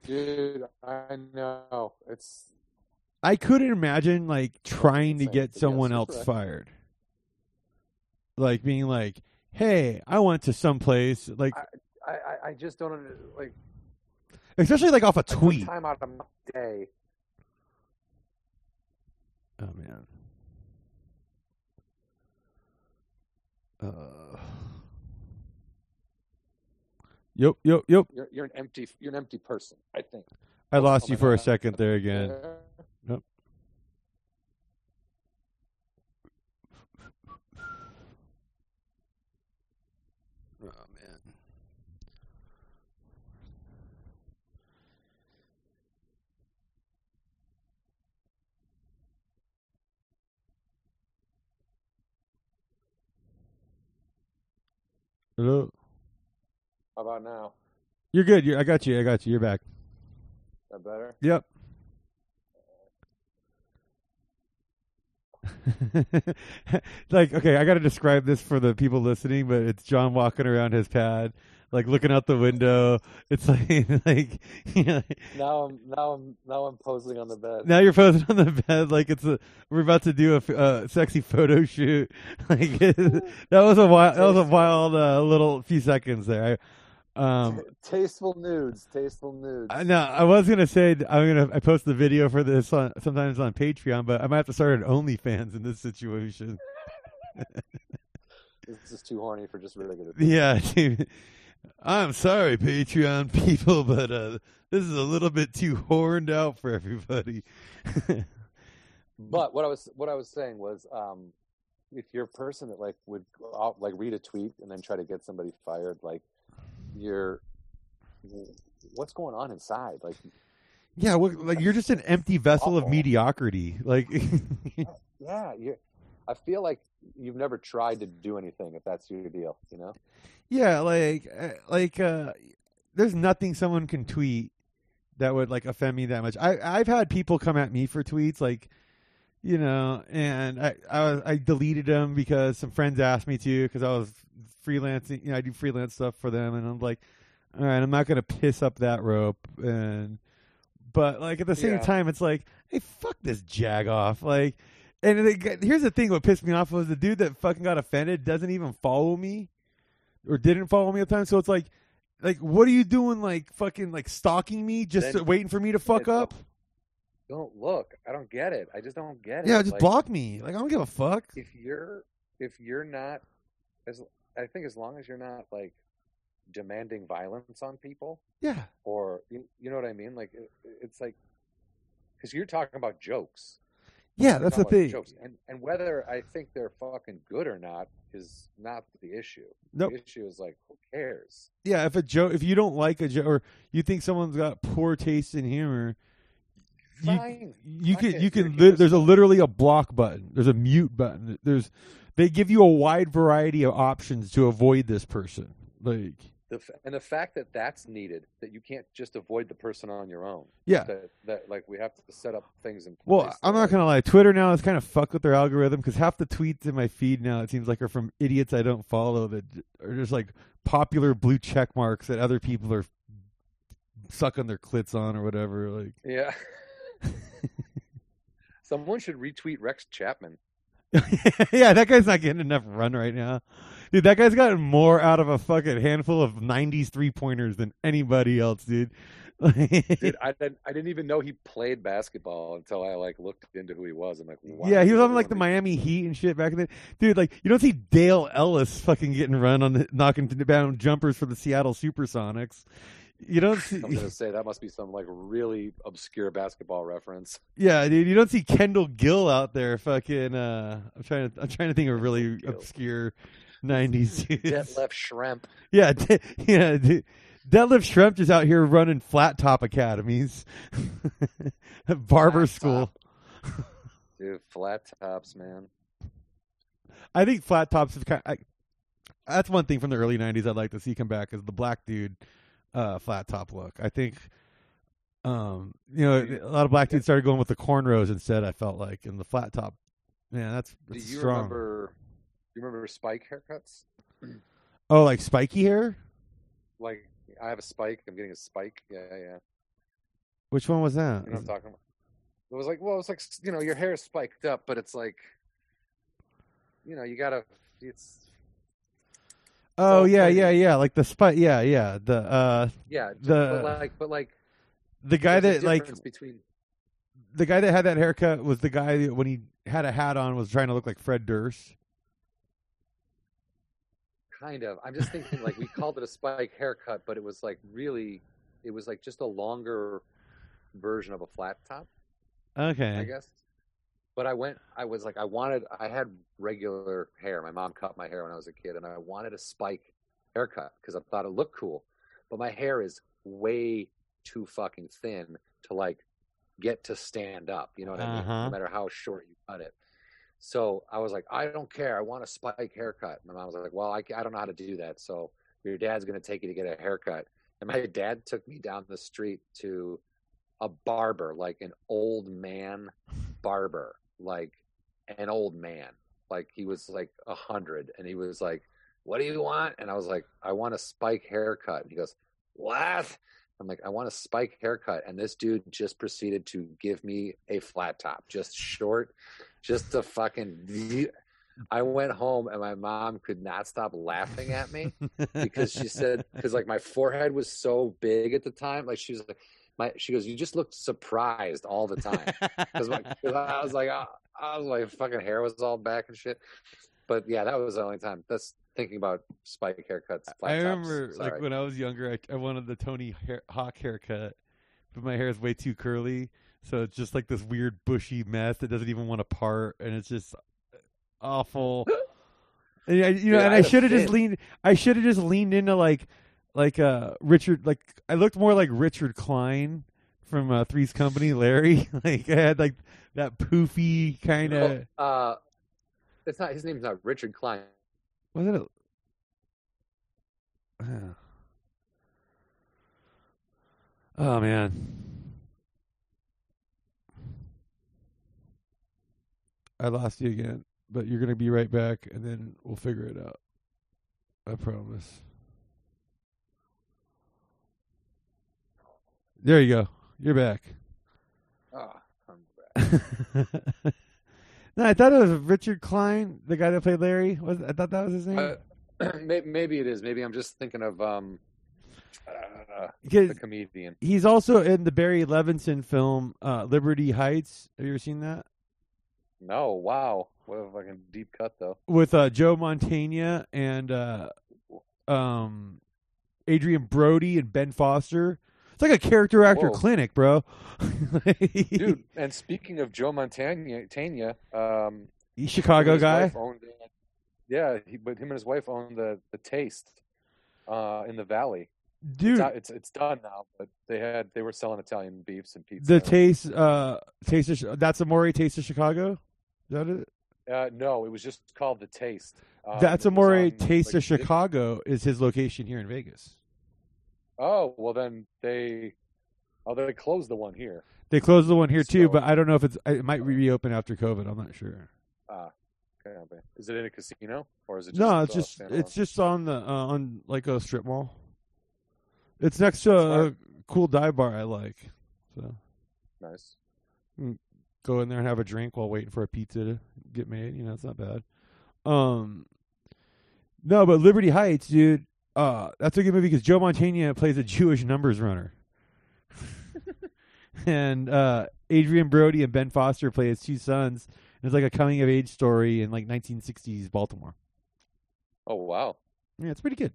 Dude, I know it's I couldn't imagine like trying to get someone else correct. fired. Like being like, "Hey, I went to some place," like I, I, I just don't like especially like off a tweet. time out of my day. Oh man. Uh. Yep, yep, yep. You're you're an empty you're an empty person. I think. I lost oh you for a second there again. Yep. Hello. How about now? You're good. You're, I got you. I got you. You're back. That better? Yep. Uh. like okay, I got to describe this for the people listening, but it's Jon walking around his pad, like looking out the window. It's like like you know, Now I'm now I'm now I'm posing on the bed. now you're posing on the bed like it's a we're about to do a uh, sexy photo shoot. Like that was a wild that was a wild uh, little few seconds there. I, um, tasteful nudes, tasteful nudes. I, no, I was gonna say I'm gonna I post the video for this on, sometimes on Patreon, but I might have to start an OnlyFans in this situation. This is too horny for just regular. Yeah, dude. I'm sorry, Patreon people, but uh, this is a little bit too horned out for everybody. But what I was what I was saying was, um, if you're a person that like would out, like read a tweet and then try to get somebody fired, like you're what's going on inside? Like, yeah, what, like you're just an empty vessel of mediocrity. Like, yeah, you. I feel like you've never tried to do anything if that's your deal, you know. yeah, like, uh, like, uh, there's nothing someone can tweet that would like offend me that much. I I've had people come at me for tweets like. You know, and I I, was, I deleted them because some friends asked me to because I was freelancing. You know, I do freelance stuff for them, and I'm like, all right, I'm not gonna piss up that rope. And but like at the same Yeah. time, it's like, hey, fuck this jag off. Like, and it, here's the thing: what pissed me off was the dude that fucking got offended doesn't even follow me, or didn't follow me at the time. So it's like, like, what are you doing? Like, fucking, like stalking me, just Then- waiting for me to fuck up? Don't look. I don't get it. I just don't get it. Yeah, just Like, block me. Like, I don't give a fuck. If you're if you're not as I think as long as you're not like demanding violence on people Yeah, or you, you know what I mean? Like it, it's like because you're talking about jokes. Yeah, that's the thing. Jokes. And and whether I think they're fucking good or not is not the issue. Nope. The issue is like who cares? Yeah, if a joke, if you don't like a joke, or you think someone's got poor taste in humor, you Fine. you Fuck can you can li- there's a literally a block button. There's a mute button. There's they give you a wide variety of options to avoid this person. Like The, f- and the fact that that's needed, that you can't just avoid the person on your own. yeah. That, that like we have to set up things in place. Well, I'm not gonna lie. Twitter now is kind of fucked with their algorithm because half the tweets in my feed now it seems like are from idiots I don't follow that are just like popular blue check marks that other people are sucking their clits on or whatever. Like, Yeah. Someone should retweet Rex Chapman. yeah, that guy's not getting enough run right now. Dude, that guy's gotten more out of a fucking handful of 90s three pointers than anybody else, dude. Dude, I didn't I didn't even know he played basketball until I like looked into who he was. I'm like, wow, yeah, he was on like the Miami Heat and shit back in the dude. Like, you don't see Dale Ellis fucking getting run on the, knocking down jumpers for the Seattle SuperSonics. You don't see, I'm gonna say that must be some like really obscure basketball reference. yeah, dude. You don't see Kendall Gill out there fucking. uh I'm trying to, I'm trying to think of a really obscure '90s dudes. Detlef Schrempf. Yeah, d- yeah. d- Deadlift Shrimp is out here running flat top academies, barber Flat school. top. Dude, flat tops, man. I think flat tops have kind. I, that's one thing from the early '90s I'd like to see come back is the black dude uh, flat top look. I think, um, you know, a lot of black dudes started going with the cornrows instead. I felt like, and the flat top. Man, that's, Do you strong. remember? Do you remember spike haircuts? Oh, like spiky hair. Like I have a spike. I'm getting a spike. Yeah, yeah. Which one was that? You know what I'm talking about? It was like, well, it's like you know, your hair is spiked up, but it's like, you know, you gotta. It's oh yeah, yeah, yeah. Like the spike. Yeah, yeah. The uh, yeah, just- The- but like, but like, the guy that like between the guy that had that haircut was the guy that when he had a hat on was trying to look like Fred Durst. kind of. I'm just thinking like we called it a spike haircut, but it was like really, it was like just a longer version of a flat top. Okay. I guess. But I went. I was like, I wanted. I had regular hair. My mom cut my hair when I was a kid, and I wanted a spike haircut because I thought it looked cool. But my hair is way too fucking thin to like get to stand up. You know what I mean? Uh-huh. No matter how short you cut it. So I was like, I don't care. I want a spike haircut. My mom was like, Well, I, I don't know how to do that. So your dad's going to take you to get a haircut. And my dad took me down the street to a barber, like an old man barber, like an old man. Like he was like a hundred, and he was like, "What do you want?" And I was like, "I want a spike haircut." And he goes, "What?" I'm like, "I want a spike haircut." And this dude just proceeded to give me a flat top, just short, just a fucking. I went home and my mom could not stop laughing at me because she said because like my forehead was so big at the time, like she was like my she goes, you just looked surprised all the time because I was like, oh, I was like, fucking hair was all back and shit. But yeah, that was the only time. That's thinking about spike haircuts. I remember like when I was younger, I, I wanted the Tony hair, Hawk haircut, but my hair is way too curly, so it's just like this weird bushy mess that doesn't even want to part, and it's just uh, awful. and I, you know, and I, I should have just leaned. I should have just leaned into like, like uh Richard. Like I looked more like Richard Kline from uh, Three's Company, Larry. like I had like that poofy kind of. Oh, uh, it's not his name's not Richard Kline. Was it? A... Oh man. I lost you again but you're going to be right back, and then we'll figure it out. I promise. There you go. You're back. Ah, I'm back. no, I thought it was Richard Kline, the guy that played Larry. Was I thought that was his name? Uh, maybe it is. Maybe I'm just thinking of um, uh, the comedian. He's also in the Barry Levinson film uh, Liberty Heights. Have you ever seen that? No. Wow. What a fucking deep cut though. With uh, Joe Mantegna and uh, um, Adrien Brody and Ben Foster. It's like a character actor Whoa. clinic, bro. Dude, and speaking of Joe Mantegna, um, Chicago guy. Owned, yeah, he, but him and his wife own the the Taste uh, in the Valley. Dude, it's, it's, it's done now, but they had they were selling Italian beefs and pizza. The Taste, uh, Taste of, that's Amore Taste of Chicago. Is that it? Uh, no, it was just called the Taste. Um, That's Amore Taste like, of Chicago is his location here in Vegas. Oh well, then they oh they closed the one here. They closed the one here so, too, but I don't know if it's it might reopen after COVID. I'm not sure. Ah, uh, okay. Is it in a casino or is it? Just, no, it's just it's just on the uh, on like a strip mall. It's next to a, a cool dive bar I like. So nice. Go in there and have a drink while waiting for a pizza to get made. You know, it's not bad. Um, no, but Liberty Heights, dude. Uh, that's a good movie because Joe Mantegna plays a Jewish numbers runner, and uh, Adrien Brody and Ben Foster play his two sons. And it's like a coming of age story in like 1960s Baltimore. Oh wow! Yeah, it's pretty good.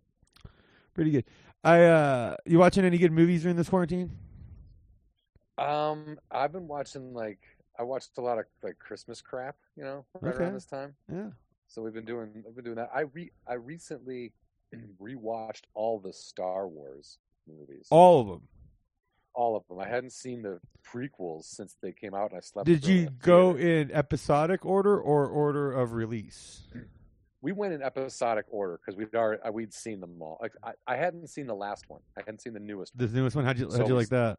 Pretty good. I uh, you watching any good movies during this quarantine? Um, I've been watching like I watched a lot of like Christmas crap, you know, right okay. around this time. Yeah. So we've been doing we've been doing that. I re I recently rewatched all the Star Wars movies. All of them. All of them. I hadn't seen the prequels since they came out, and I slept. Did you go in episodic order or order of release? We went in episodic order because we'd already uh, we'd seen them all. Like I, I hadn't seen the last one. I hadn't seen the newest. The newest one. How'd you how'd you like that?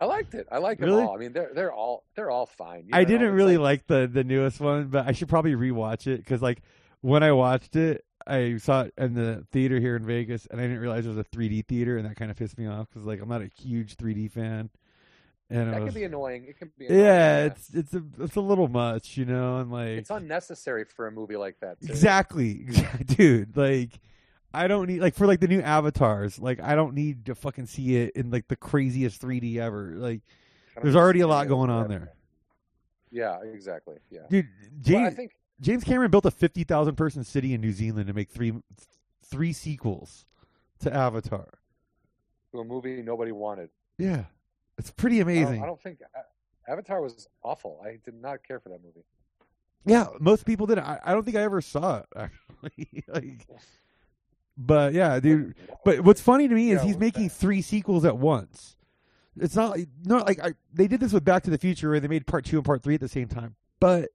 I liked it. I like them all. I mean, they're they're all they're all fine. You know? I didn't really like, like, the the newest one, but I should probably rewatch it because like when I watched it, I saw it in the theater here in Vegas, and I didn't realize it was a 3D theater, and that kind of pissed me off because like I'm not a huge 3D fan. And that was, can be annoying. It can be. Annoying, yeah, yeah, it's it's a it's a little much, you know, and like it's unnecessary for a movie like that. Too. Exactly, dude. Like I don't need like for like the new avatars. Like I don't need to fucking see it in like the craziest 3D ever. Like there's already a lot going on there. Yeah, exactly. Yeah, dude. James, well, I think James Cameron built a fifty thousand person city in New Zealand to make three three sequels to Avatar. To a movie nobody wanted. Yeah, it's pretty amazing. I don't, I don't think Avatar was awful. I did not care for that movie. Yeah, most people didn't. I, I don't think I ever saw it actually. like, but yeah, dude. But what's funny to me is yeah, he's making that? three sequels at once. It's not like not like I, they did this with Back to the Future where they made part two and part three at the same time. But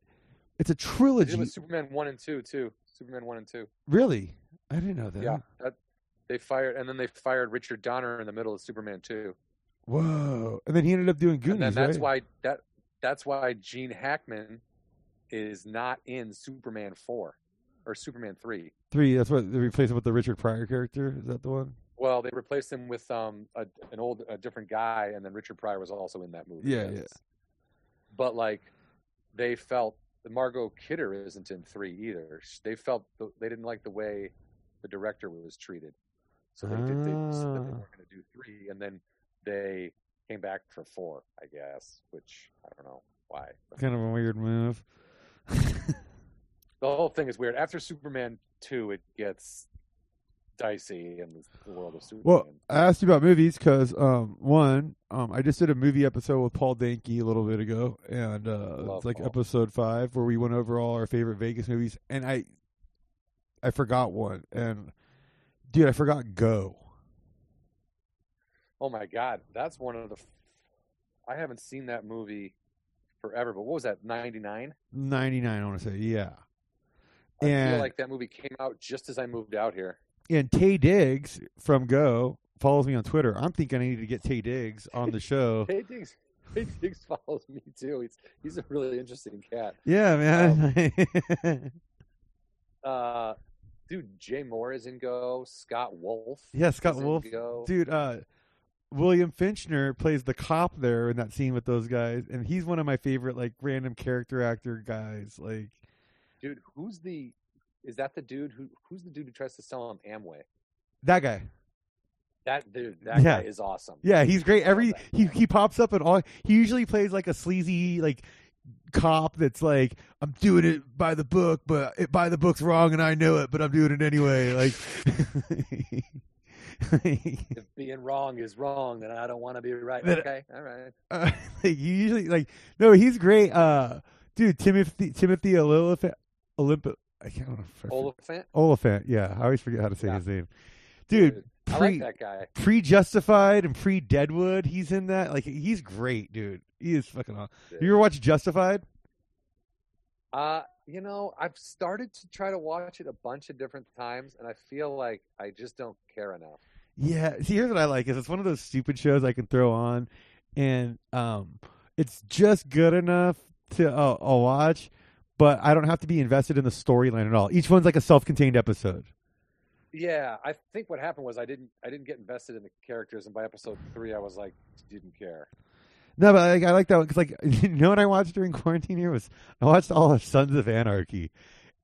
It's a did it trilogy. with Superman one and two too. Superman one and two. Really? I didn't know that. Yeah, that, they fired, and then they fired Richard Donner in the middle of Superman two. Whoa. And then he ended up doing Goonies, and then that's right? why that that's why Gene Hackman is not in Superman four or Superman three. Three. That's what they replaced him with the Richard Pryor character. Is that the one? Well, they replaced him with um a, an old a different guy, and then Richard Pryor was also in that movie. Yeah, yes. yeah. But like, they felt Margot Kidder isn't in three either. They felt the, they didn't like the way the director was treated, so they did they said they Ah. weren't going to do three, and then they came back for four, I guess. Which I don't know why. Kind of a weird move. the whole thing is weird. After Superman two, it gets dicey in the, world of Superman. Well, I asked you about movies because um, one, um, I just did a movie episode with Paul Danke a little bit ago, and uh, it's like Paul. episode five where we went over all our favorite Vegas movies, and I, I forgot one, and dude, I forgot Go. Oh my god, that's one of the. f- I haven't seen that movie forever, but what was that? Ninety nine. Ninety nine, I want to say, yeah. I And feel like that movie came out just as I moved out here. And Taye Diggs from Go follows me on Twitter. I'm thinking I need to get Taye Diggs on the show. Hey Diggs, hey Diggs follows me too. He's he's a really interesting cat. yeah, man. Uh, dude, Jay Mohr is in Go. Scott Wolf. yeah, Scott Wolf. Dude uh william fichtner plays the cop there in that scene with those guys and he's one of my favorite like random character actor guys like Dude, who's the? Is that the dude who? Who's the dude who tries to sell him Amway? that guy That dude, that Yeah. guy is awesome. yeah he's great every he, he pops up in all he usually plays like a sleazy like cop that's like i'm doing it by the book but it, by the book's wrong and i know it but i'm doing it anyway like If being wrong is wrong, then I don't want to be right. That- Okay, all right. uh, like you usually like no he's great uh dude timothy timothy olyphant olymp i can't remember Olyphant. Olyphant, yeah. I always forget how to say Yeah. his name. Dude, I pre like that guy. pre Justified and pre Deadwood, he's in that. Like he's great, dude. He is fucking awesome. You ever watch Justified? Uh, you know, I've started to try to watch it a bunch of different times, and I feel like I just don't care enough. Yeah. See, here's what I like is it's one of those stupid shows I can throw on, and um, it's just good enough to uh, I'll watch, but I don't have to be invested in the storyline at all. Each one's like a self-contained episode. Yeah, I think what happened was I didn't I didn't get invested in the characters, and by episode three, I was like, didn't care. No, but like, I like that one because, like, you know what I watched during quarantine here was I watched all of Sons of Anarchy,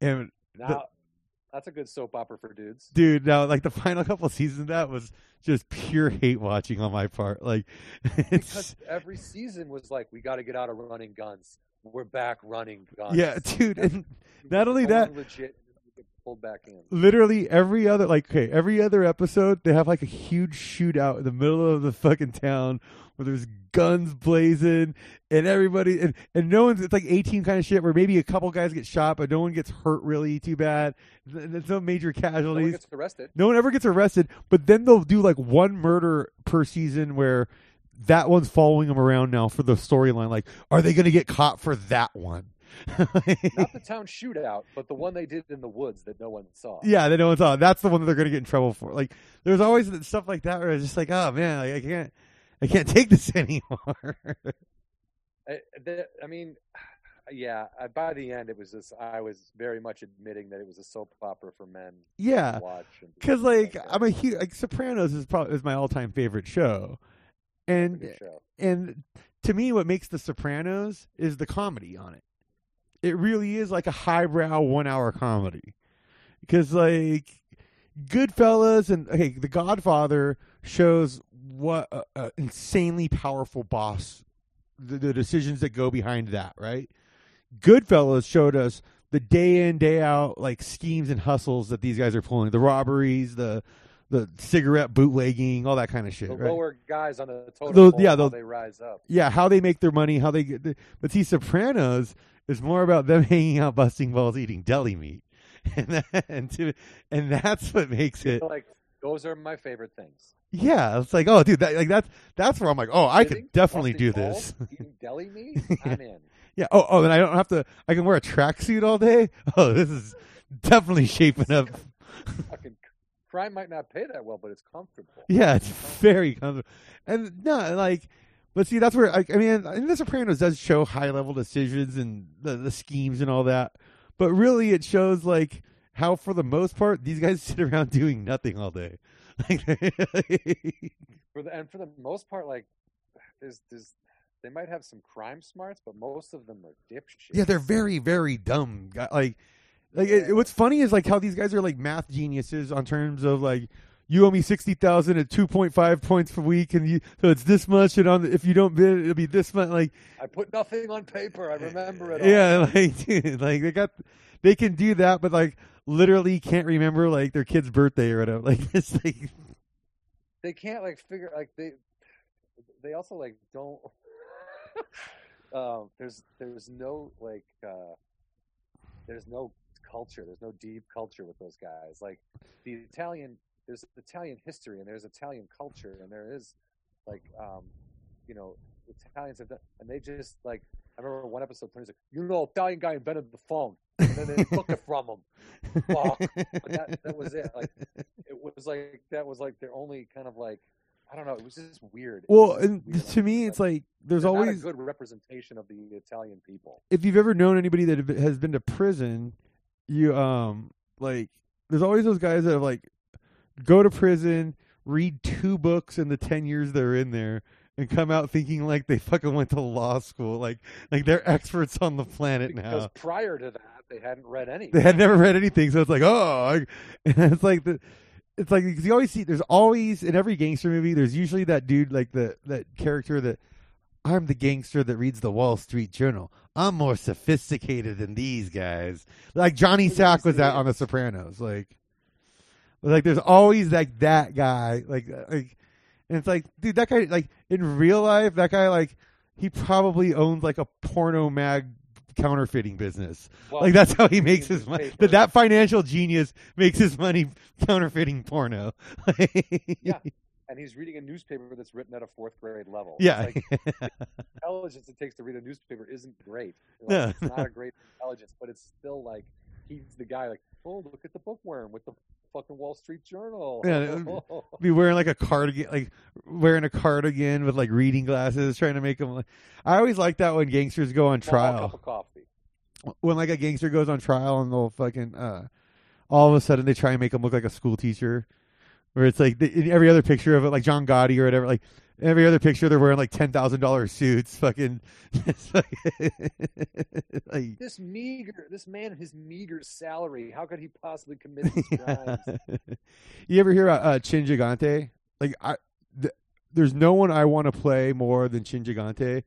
and Now, that's a good soap opera for dudes. dude, now like the final couple seasons of that was just pure hate watching on my part. Like, Because every season was like, we got to get out of running guns. We're back running guns. yeah, dude, and not only that- legit, and then you get pulled back in. literally every other like okay, every other episode they have like a huge shootout in the middle of the fucking town where there's guns blazing and everybody and, and no one's it's like A-Team kind of shit where maybe a couple guys get shot but no one gets hurt really too bad. There's no major casualties. No one gets arrested. No one ever gets arrested, but then they'll do like one murder per season where that one's following them around now for the storyline. Like, are they going to get caught for that one? Not the town shootout, but the one they did in the woods that no one saw. yeah, they know it's on. That's the one that they're going to get in trouble for. Like, there's always stuff like that where it's just like, oh man, like, I can't, I can't take this anymore. I, the, I mean, yeah. I, by the end, it was just I was very much admitting that it was a soap opera for men yeah, to watch. and- because like I'm a huge like Sopranos is probably is my all time favorite show, and and to me, what makes The Sopranos is the comedy on it. It really is like a highbrow one hour comedy. Because, like, Goodfellas and, okay, The Godfather shows what a, a insanely powerful boss, the, the decisions that go behind that, right? Goodfellas showed us the day in, day out, like, schemes and hustles that these guys are pulling the robberies, the, the cigarette bootlegging, all that kind of shit. The right? lower guys on the pole, yeah, how they rise up. yeah, how they make their money, how they get. The, but see, Sopranos is more about them hanging out, busting balls, eating deli meat, and that, and, to, and that's what makes it. Like those are my favorite things. Yeah, it's like, oh, dude, that, like that's that's where I'm like, oh, I could definitely do this. balls, Eating deli meat, I'm in. Yeah. Oh, oh, and I don't have to. I can wear a tracksuit all day. Oh, this is definitely shaping up. Fucking crime might not pay that well, but it's comfortable. Yeah, it's very comfortable. And no, like, but see, that's where I, I mean, and The Sopranos does show high level decisions and the, the schemes and all that, but really, it shows like how, for the most part, these guys sit around doing nothing all day. For the and for the most part, like there's there's they might have some crime smarts, but most of them are dipshits. yeah, they're very, very dumb. guy- Like, it, what's funny is like how these guys are like math geniuses on terms of like. You owe me sixty thousand at two point five points per week, and you so it's this much. And on the, if you don't bid, it'll be this much. Like I put nothing on paper. I remember it. All. Yeah, like dude, like they got they can do that, but like literally can't remember like their kid's birthday or whatever. Like it's like they can't like figure like they they also like don't um there's there's no like uh there's no culture there's no deep culture with those guys like the italian there's italian history and there's italian culture and there is like um you know italians have done and they just like i remember one episode tony's like you know italian guy invented the phone and then they took it from him Fuck. But that, that was it like it was like that was like their only kind of like I don't know. It was just weird. Well, just and weird. to me, it's like there's They're always a good representation of the Italian people. if you've ever known anybody that has been to prison, you um like there's always those guys that have like go to prison, read two books in the ten years they're in there, and come out thinking like they fucking went to law school, like like they're experts on the planet Because now. Because prior to that, they hadn't read anything. They had never read anything, so it's like oh, and it's like the. It's like 'cause you always see. There's always in every gangster movie. There's usually that dude, like the that character that I'm the gangster that reads the Wall Street Journal. I'm more sophisticated than these guys. Like Johnny Sack was that on The Sopranos. Like, like there's always like that guy. Like, uh, like, and it's like, dude, that guy. Like in real life, that guy like he probably owns like a porno mag counterfeiting business. Well, like that's how he makes his money. That that financial genius makes his money counterfeiting porno. Yeah. And he's reading a newspaper that's written at a fourth grade level. Yeah. Like, intelligence it takes to read a newspaper isn't great. Like, No, it's not a great intelligence, but it's still like he's the guy. Like, oh, look at the bookworm with the fucking Wall Street Journal. Yeah, be wearing like a cardigan, like wearing a cardigan with like reading glasses, trying to make them. Like, I always like that when gangsters go on trial. cup of coffee. When like a gangster goes on trial and they'll fucking, uh, all of a sudden they try and make him look like a school teacher, where it's like the, in every other picture of it, like John Gotti or whatever, like every other picture they're wearing like ten thousand dollars suits, fucking. like, like This meager, this man, his meager salary. How could he possibly commit these crimes? you ever hear about uh, Chin Gigante? Like, I, th- there's no one I want to play more than Chin Gigante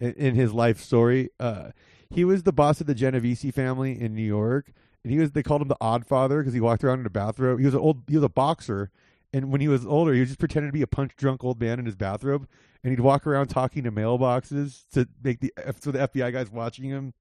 in, in his life story. Uh, he was the boss of the Genovese family in New York, and he was they called him the Odd Father because he walked around in a bathrobe. He was an old, he was a boxer, and when he was older, he was just pretending to be a punch drunk old man in his bathrobe, and he'd walk around talking to mailboxes to make the so the FBI guys watching him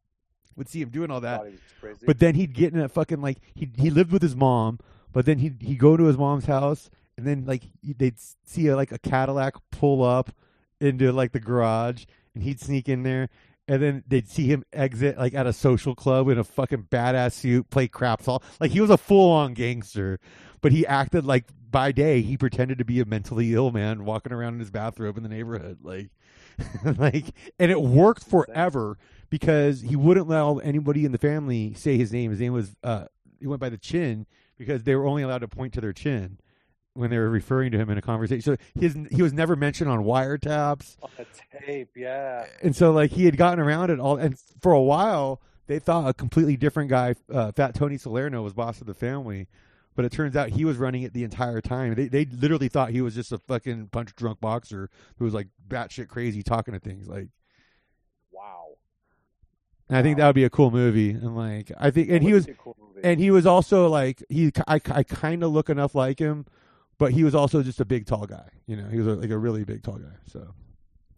would see him doing all that. Thought he was crazy. But then he'd get in a fucking like he he lived with his mom, but then he'd he go to his mom's house, and then like they'd see a, like a Cadillac pull up into like the garage, and he'd sneak in there, and then they'd see him exit like at a social club in a fucking badass suit, play craps all like he was a full on gangster, but he acted like by day he pretended to be a mentally ill man walking around in his bathrobe in the neighborhood, like like, and it worked forever because he wouldn't let anybody in the family say his name. His name was uh, he went by the chin because they were only allowed to point to their chin when they were referring to him in a conversation. So his he was never mentioned on wiretaps, on the tape, yeah. and so like he had gotten around it all. And for a while, they thought a completely different guy, uh, Fat Tony Salerno, was boss of the family. But it turns out he was running it the entire time. They they literally thought he was just a fucking punch drunk boxer who was like batshit crazy talking to things like. Wow. And I think Wow. that would be a cool movie. And like, I think, and he was, cool and he was also like, he, I, I kind of look enough like him, but he was also just a big, tall guy. You know, he was a, like a really big, tall guy. So,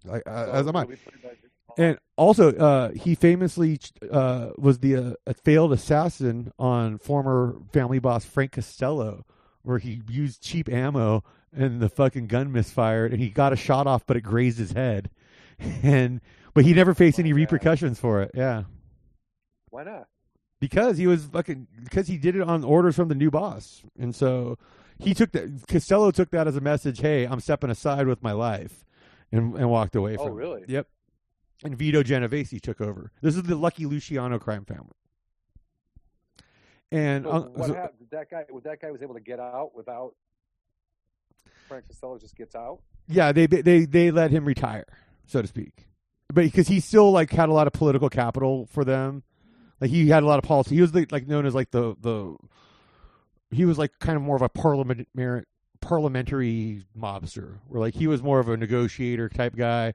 like, uh, So, as am I. movie played by Vince Vaughn. And also, uh, he famously uh, was the uh, a failed assassin on former family boss Frank Costello, where he used cheap ammo and the fucking gun misfired, and he got a shot off, but it grazed his head. And but he never faced any repercussions for it. Yeah, Why not? because he was fucking because he did it on orders from the new boss, and so he took that. Costello took that as a message. Hey, I'm stepping aside with my life, and and walked away Oh, from. it. really? Yep. And Vito Genovese took over. This is the Lucky Luciano crime family. And So uh, what so- happened? That guy, that guy was able to get out without Frank Costello just gets out. yeah, they they they let him retire, so to speak, but because he still like had a lot of political capital for them, like he had a lot of policy. He was the, like known as like the the he was like kind of more of a parliament parliamentary mobster, where like he was more of a negotiator type guy,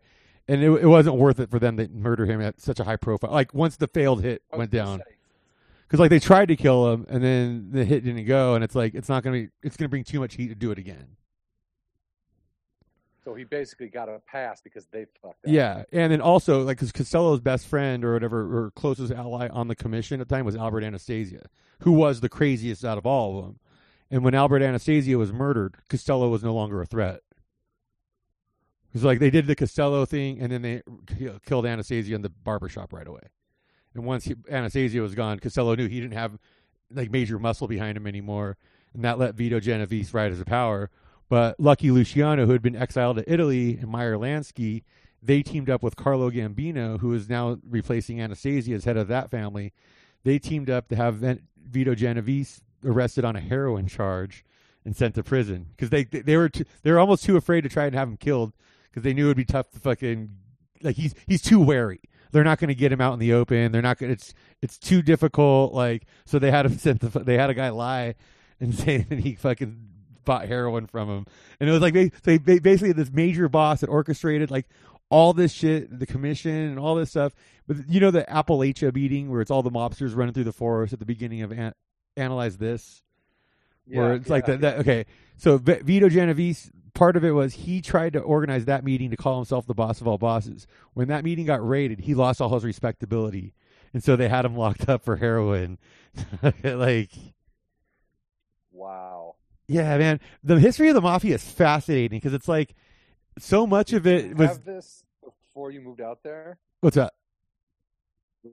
and it, it wasn't worth it for them to murder him at such a high profile. Like once the failed hit I went down, because like they tried to kill him, and then the hit didn't go, and it's like it's not gonna be it's gonna bring too much heat to do it again. So he basically got a pass because they fucked up. Yeah, and then also like because Costello's best friend or whatever or closest ally on the commission at the time was Albert Anastasia, who was the craziest out of all of them. And when Albert Anastasia was murdered, Costello was no longer a threat. Because like they did the Costello thing, and then they killed Anastasia in the barbershop right away. And once he, Anastasia was gone, Costello knew he didn't have like major muscle behind him anymore, and that let Vito Genovese rise to power. But Lucky Luciano, who had been exiled to Italy, and Meyer Lansky, they teamed up with Carlo Gambino, who is now replacing Anastasia as head of that family. They teamed up to have Vito Genovese arrested on a heroin charge and sent to prison because they they were too, they were almost too afraid to try and have him killed because they knew it'd be tough to fucking like he's he's too wary. They're not going to get him out in the open. They're not going. It's it's too difficult. Like so, they had him sent. The, they had a guy lie and say that he fucking bought heroin from him, and it was like they, they they basically this major boss that orchestrated like all this shit, the commission and all this stuff. But you know the Appalachia meeting where it's all the mobsters running through the forest at the beginning of an- analyze this? Yeah, where it's like yeah, that, that okay. So V- vito genovese part of it was he tried to organize that meeting to call himself the boss of all bosses. When that meeting got raided he lost all his respectability. And so they had him locked up for heroin. Like Wow. Yeah man the history of the mafia is fascinating because it's like so much of it you was have this before you moved out there? what's that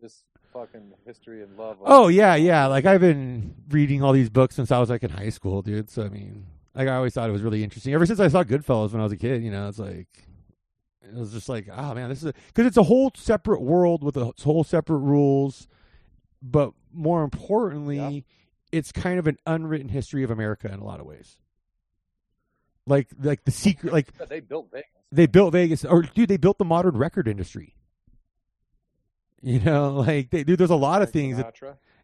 This fucking history and love. Oh yeah, yeah. Like I've been reading all these books since I was like in high school, dude. So I mean, like I always thought it was really interesting. Ever since I saw Goodfellas when I was a kid, you know, it's like it was just like, oh man, this is because it's a whole separate world with a whole separate rules, but more importantly, it's kind of an unwritten history of America in a lot of ways. Like, like the secret, like Yeah, they built Vegas. they built Vegas, or dude, they built the modern record industry. You know, like they, dude, there's a lot of Frank things that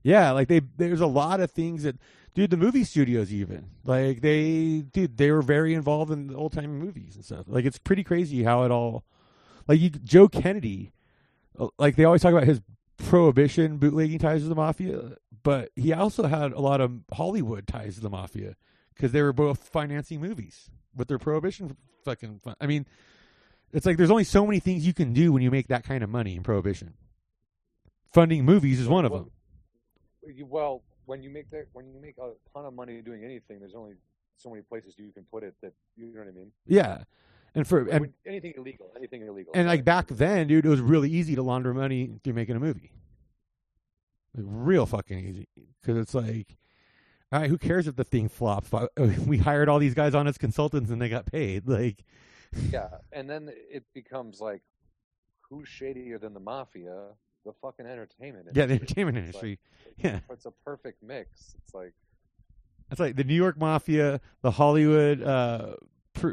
yeah, like they there's a lot of things that dude the movie studios even like they dude they were very involved in the old time movies and stuff. Like it's pretty crazy how it all like you, Joe Kennedy uh, like they always talk about his prohibition bootlegging ties to the mafia, but he also had a lot of Hollywood ties to the mafia because they were both financing movies with their prohibition fucking fun. I mean, it's like there's only so many things you can do when you make that kind of money in prohibition. Funding movies is one of them. Well, when you make that, when you make a ton of money doing anything, there's only so many places you can put it that you know what I mean. Yeah, and for and anything illegal, anything illegal. and like back then, dude, it was really easy to launder money through making a movie. Like real fucking easy, because it's like, all right, who cares if the thing flops? We hired all these guys on as consultants, and they got paid. Like, Yeah, and then it becomes like, who's shadier than the mafia? The fucking entertainment. industry. yeah, the industry. entertainment It's like- industry. Yeah, It's a perfect mix. It's like it's like the New York mafia, the Hollywood, uh,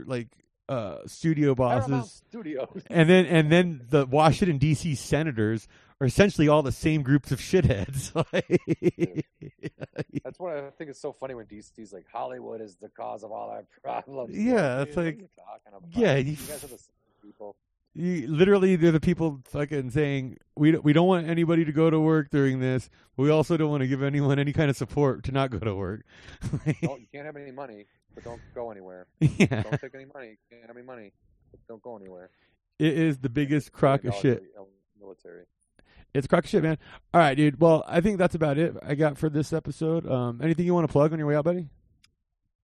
like uh, studio bosses, Studios. and then and then the Washington D.C. senators are essentially all the same groups of shitheads. That's what I think is so funny when DC's like Hollywood is the cause of all our problems. Yeah, it's like- you talking about? yeah, you, you guys are the same people. You, literally, they're the people fucking saying we don't, we don't want anybody to go to work during this, but we also don't want to give anyone any kind of support to not go to work. Don't, you can't have any money, but don't go anywhere. yeah, Don't take any money. You can't have any money, but don't go anywhere. it is the biggest crock of shit. Military. It's a crock of shit, man. All right, dude. Well, I think that's about it I got for this episode. Um, anything you want to plug on your way out, buddy?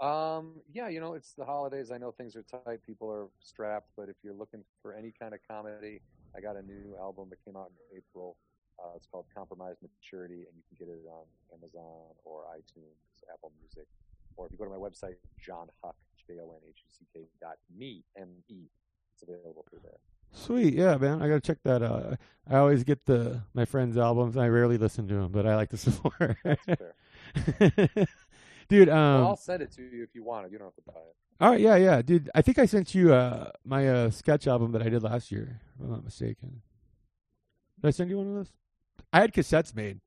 Um, yeah, you know, it's the holidays. I know things are tight. People are strapped, but if you're looking for any kind of comedy, I got a new album that came out in April. Uh, it's called Compromise Maturity, and you can get it on Amazon or iTunes, Apple Music, or if you go to my website, Jon Huck, J O N H U C K dot me, M E. It's available through there. Sweet, yeah, man. I gotta check that out. I always get the my friends' albums. I rarely listen to them, but I like to support. That's fair. dude, well, um, I'll send it to you if you want it. You don't have to buy it. all right, yeah, yeah, dude. I think I sent you uh my uh sketch album that I did last year, if I'm not mistaken. Did I send you one of those? I had cassettes made.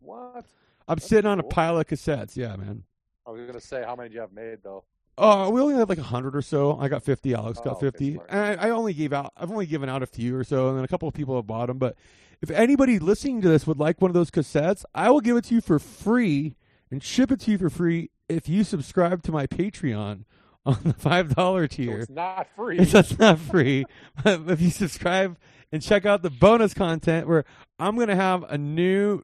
What? I'm That's sitting on a pile of cassettes. Yeah, man. I was gonna say how many do you have made though? Oh, we only had like a hundred or so. I got fifty. Alex Oh, got okay, fifty. and I, I only gave out. I've only given out a few or so, and then a couple of people have bought them. But if anybody listening to this would like one of those cassettes, I will give it to you for free and ship it to you for free if you subscribe to my Patreon on the five dollar tier. So it's not free. It's that's not free. But if you subscribe and check out the bonus content, where I'm gonna have a new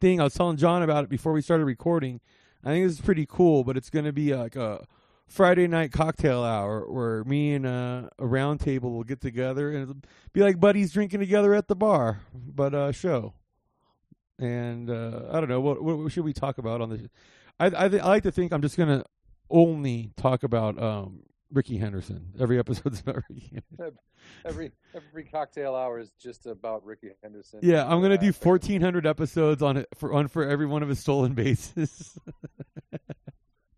thing. I was telling Jon about it before we started recording. I think this is pretty cool, but it's gonna be like a Friday night cocktail hour where me and uh, a round table will get together and it'll be like buddies drinking together at the bar, but uh, show. And uh, I don't know what, what should we talk about on the. I I, th- I like to think I'm just gonna only talk about um, Rickey Henderson. Every episode's about Rickey. Henderson. every every cocktail hour is just about Rickey Henderson. Yeah, I'm gonna Uh, do 1,400 episodes on it for on for every one of his stolen bases.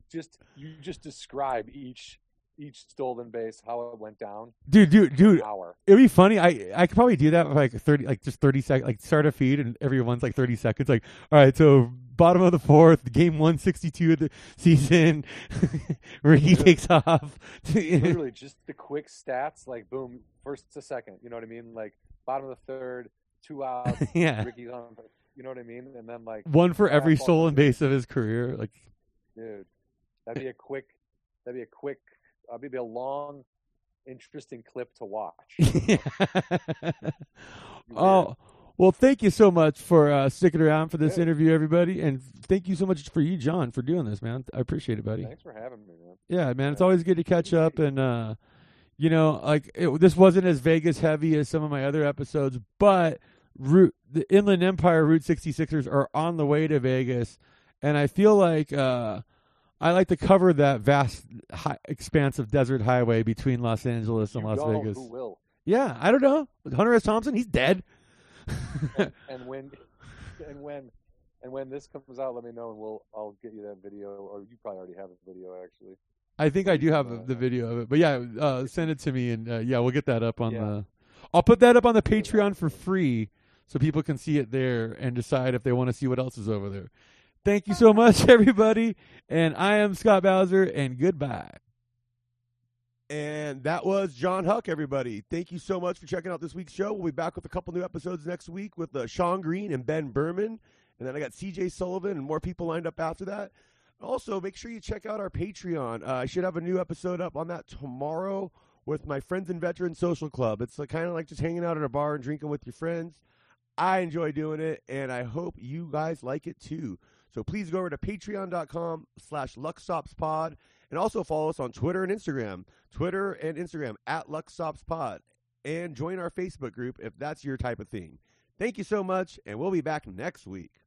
Just you just describe each each stolen base, how it went down. dude, dude, dude. It'd be funny. I I could probably do that for like 30, like just 30 seconds. Like start a feed and everyone's like 30 seconds. Like, all right, so bottom of the fourth, game 162 of the season. Rickey Yeah. takes off. Literally just the quick stats, like boom, first to second. You know what I mean? Like bottom of the third, two outs. yeah, Rickey's on. You know what I mean? And then like, one for every stolen base of his career. Like, dude, that'd be a quick. That'd be a quick. Uh, be a long, interesting clip to watch. oh, well, thank you so much for uh, sticking around for this Yeah. interview, everybody, and thank you so much for you, Jon, for doing this, man. I appreciate it, buddy. Thanks for having me, man. Yeah, man, it's always good to catch up, and uh, you know, like it, this wasn't as Vegas heavy as some of my other episodes, but route the Inland Empire Route 66ers are on the way to Vegas, and I feel like uh, I like to cover that vast high, expanse of desert highway between Los Angeles and You Las Vegas. Who will? Yeah, I don't know. Hunter S. Thompson, he's dead. and, and when and when and when this comes out, let me know, and we'll I'll get you that video, or you probably already have a video actually. I think I do have Uh, the video of it, but yeah, uh, send it to me, and uh, yeah, we'll get that up on Yeah. the. I'll put that up on the Patreon for free, so people can see it there and decide if they want to see what else is over there. Thank you so much, everybody, and I am Scott Bowser, and goodbye. And that was Jon Huck, everybody. Thank you so much for checking out this week's show. We'll be back with a couple new episodes next week with uh, Sean Green and Ben Berman. And then I got CJ Sullivan and more people lined up after that. Also, make sure you check out our Patreon. Uh, I should have a new episode up on that tomorrow with my Friends and Veterans Social Club. It's kind of like just hanging out at a bar and drinking with your friends. I enjoy doing it, and I hope you guys like it too. So please go over to patreon.com slash luckstopspod and also follow us on Twitter and Instagram. Twitter and Instagram at luckstopspod. And join our Facebook group if that's your type of thing. Thank you so much, and we'll be back next week.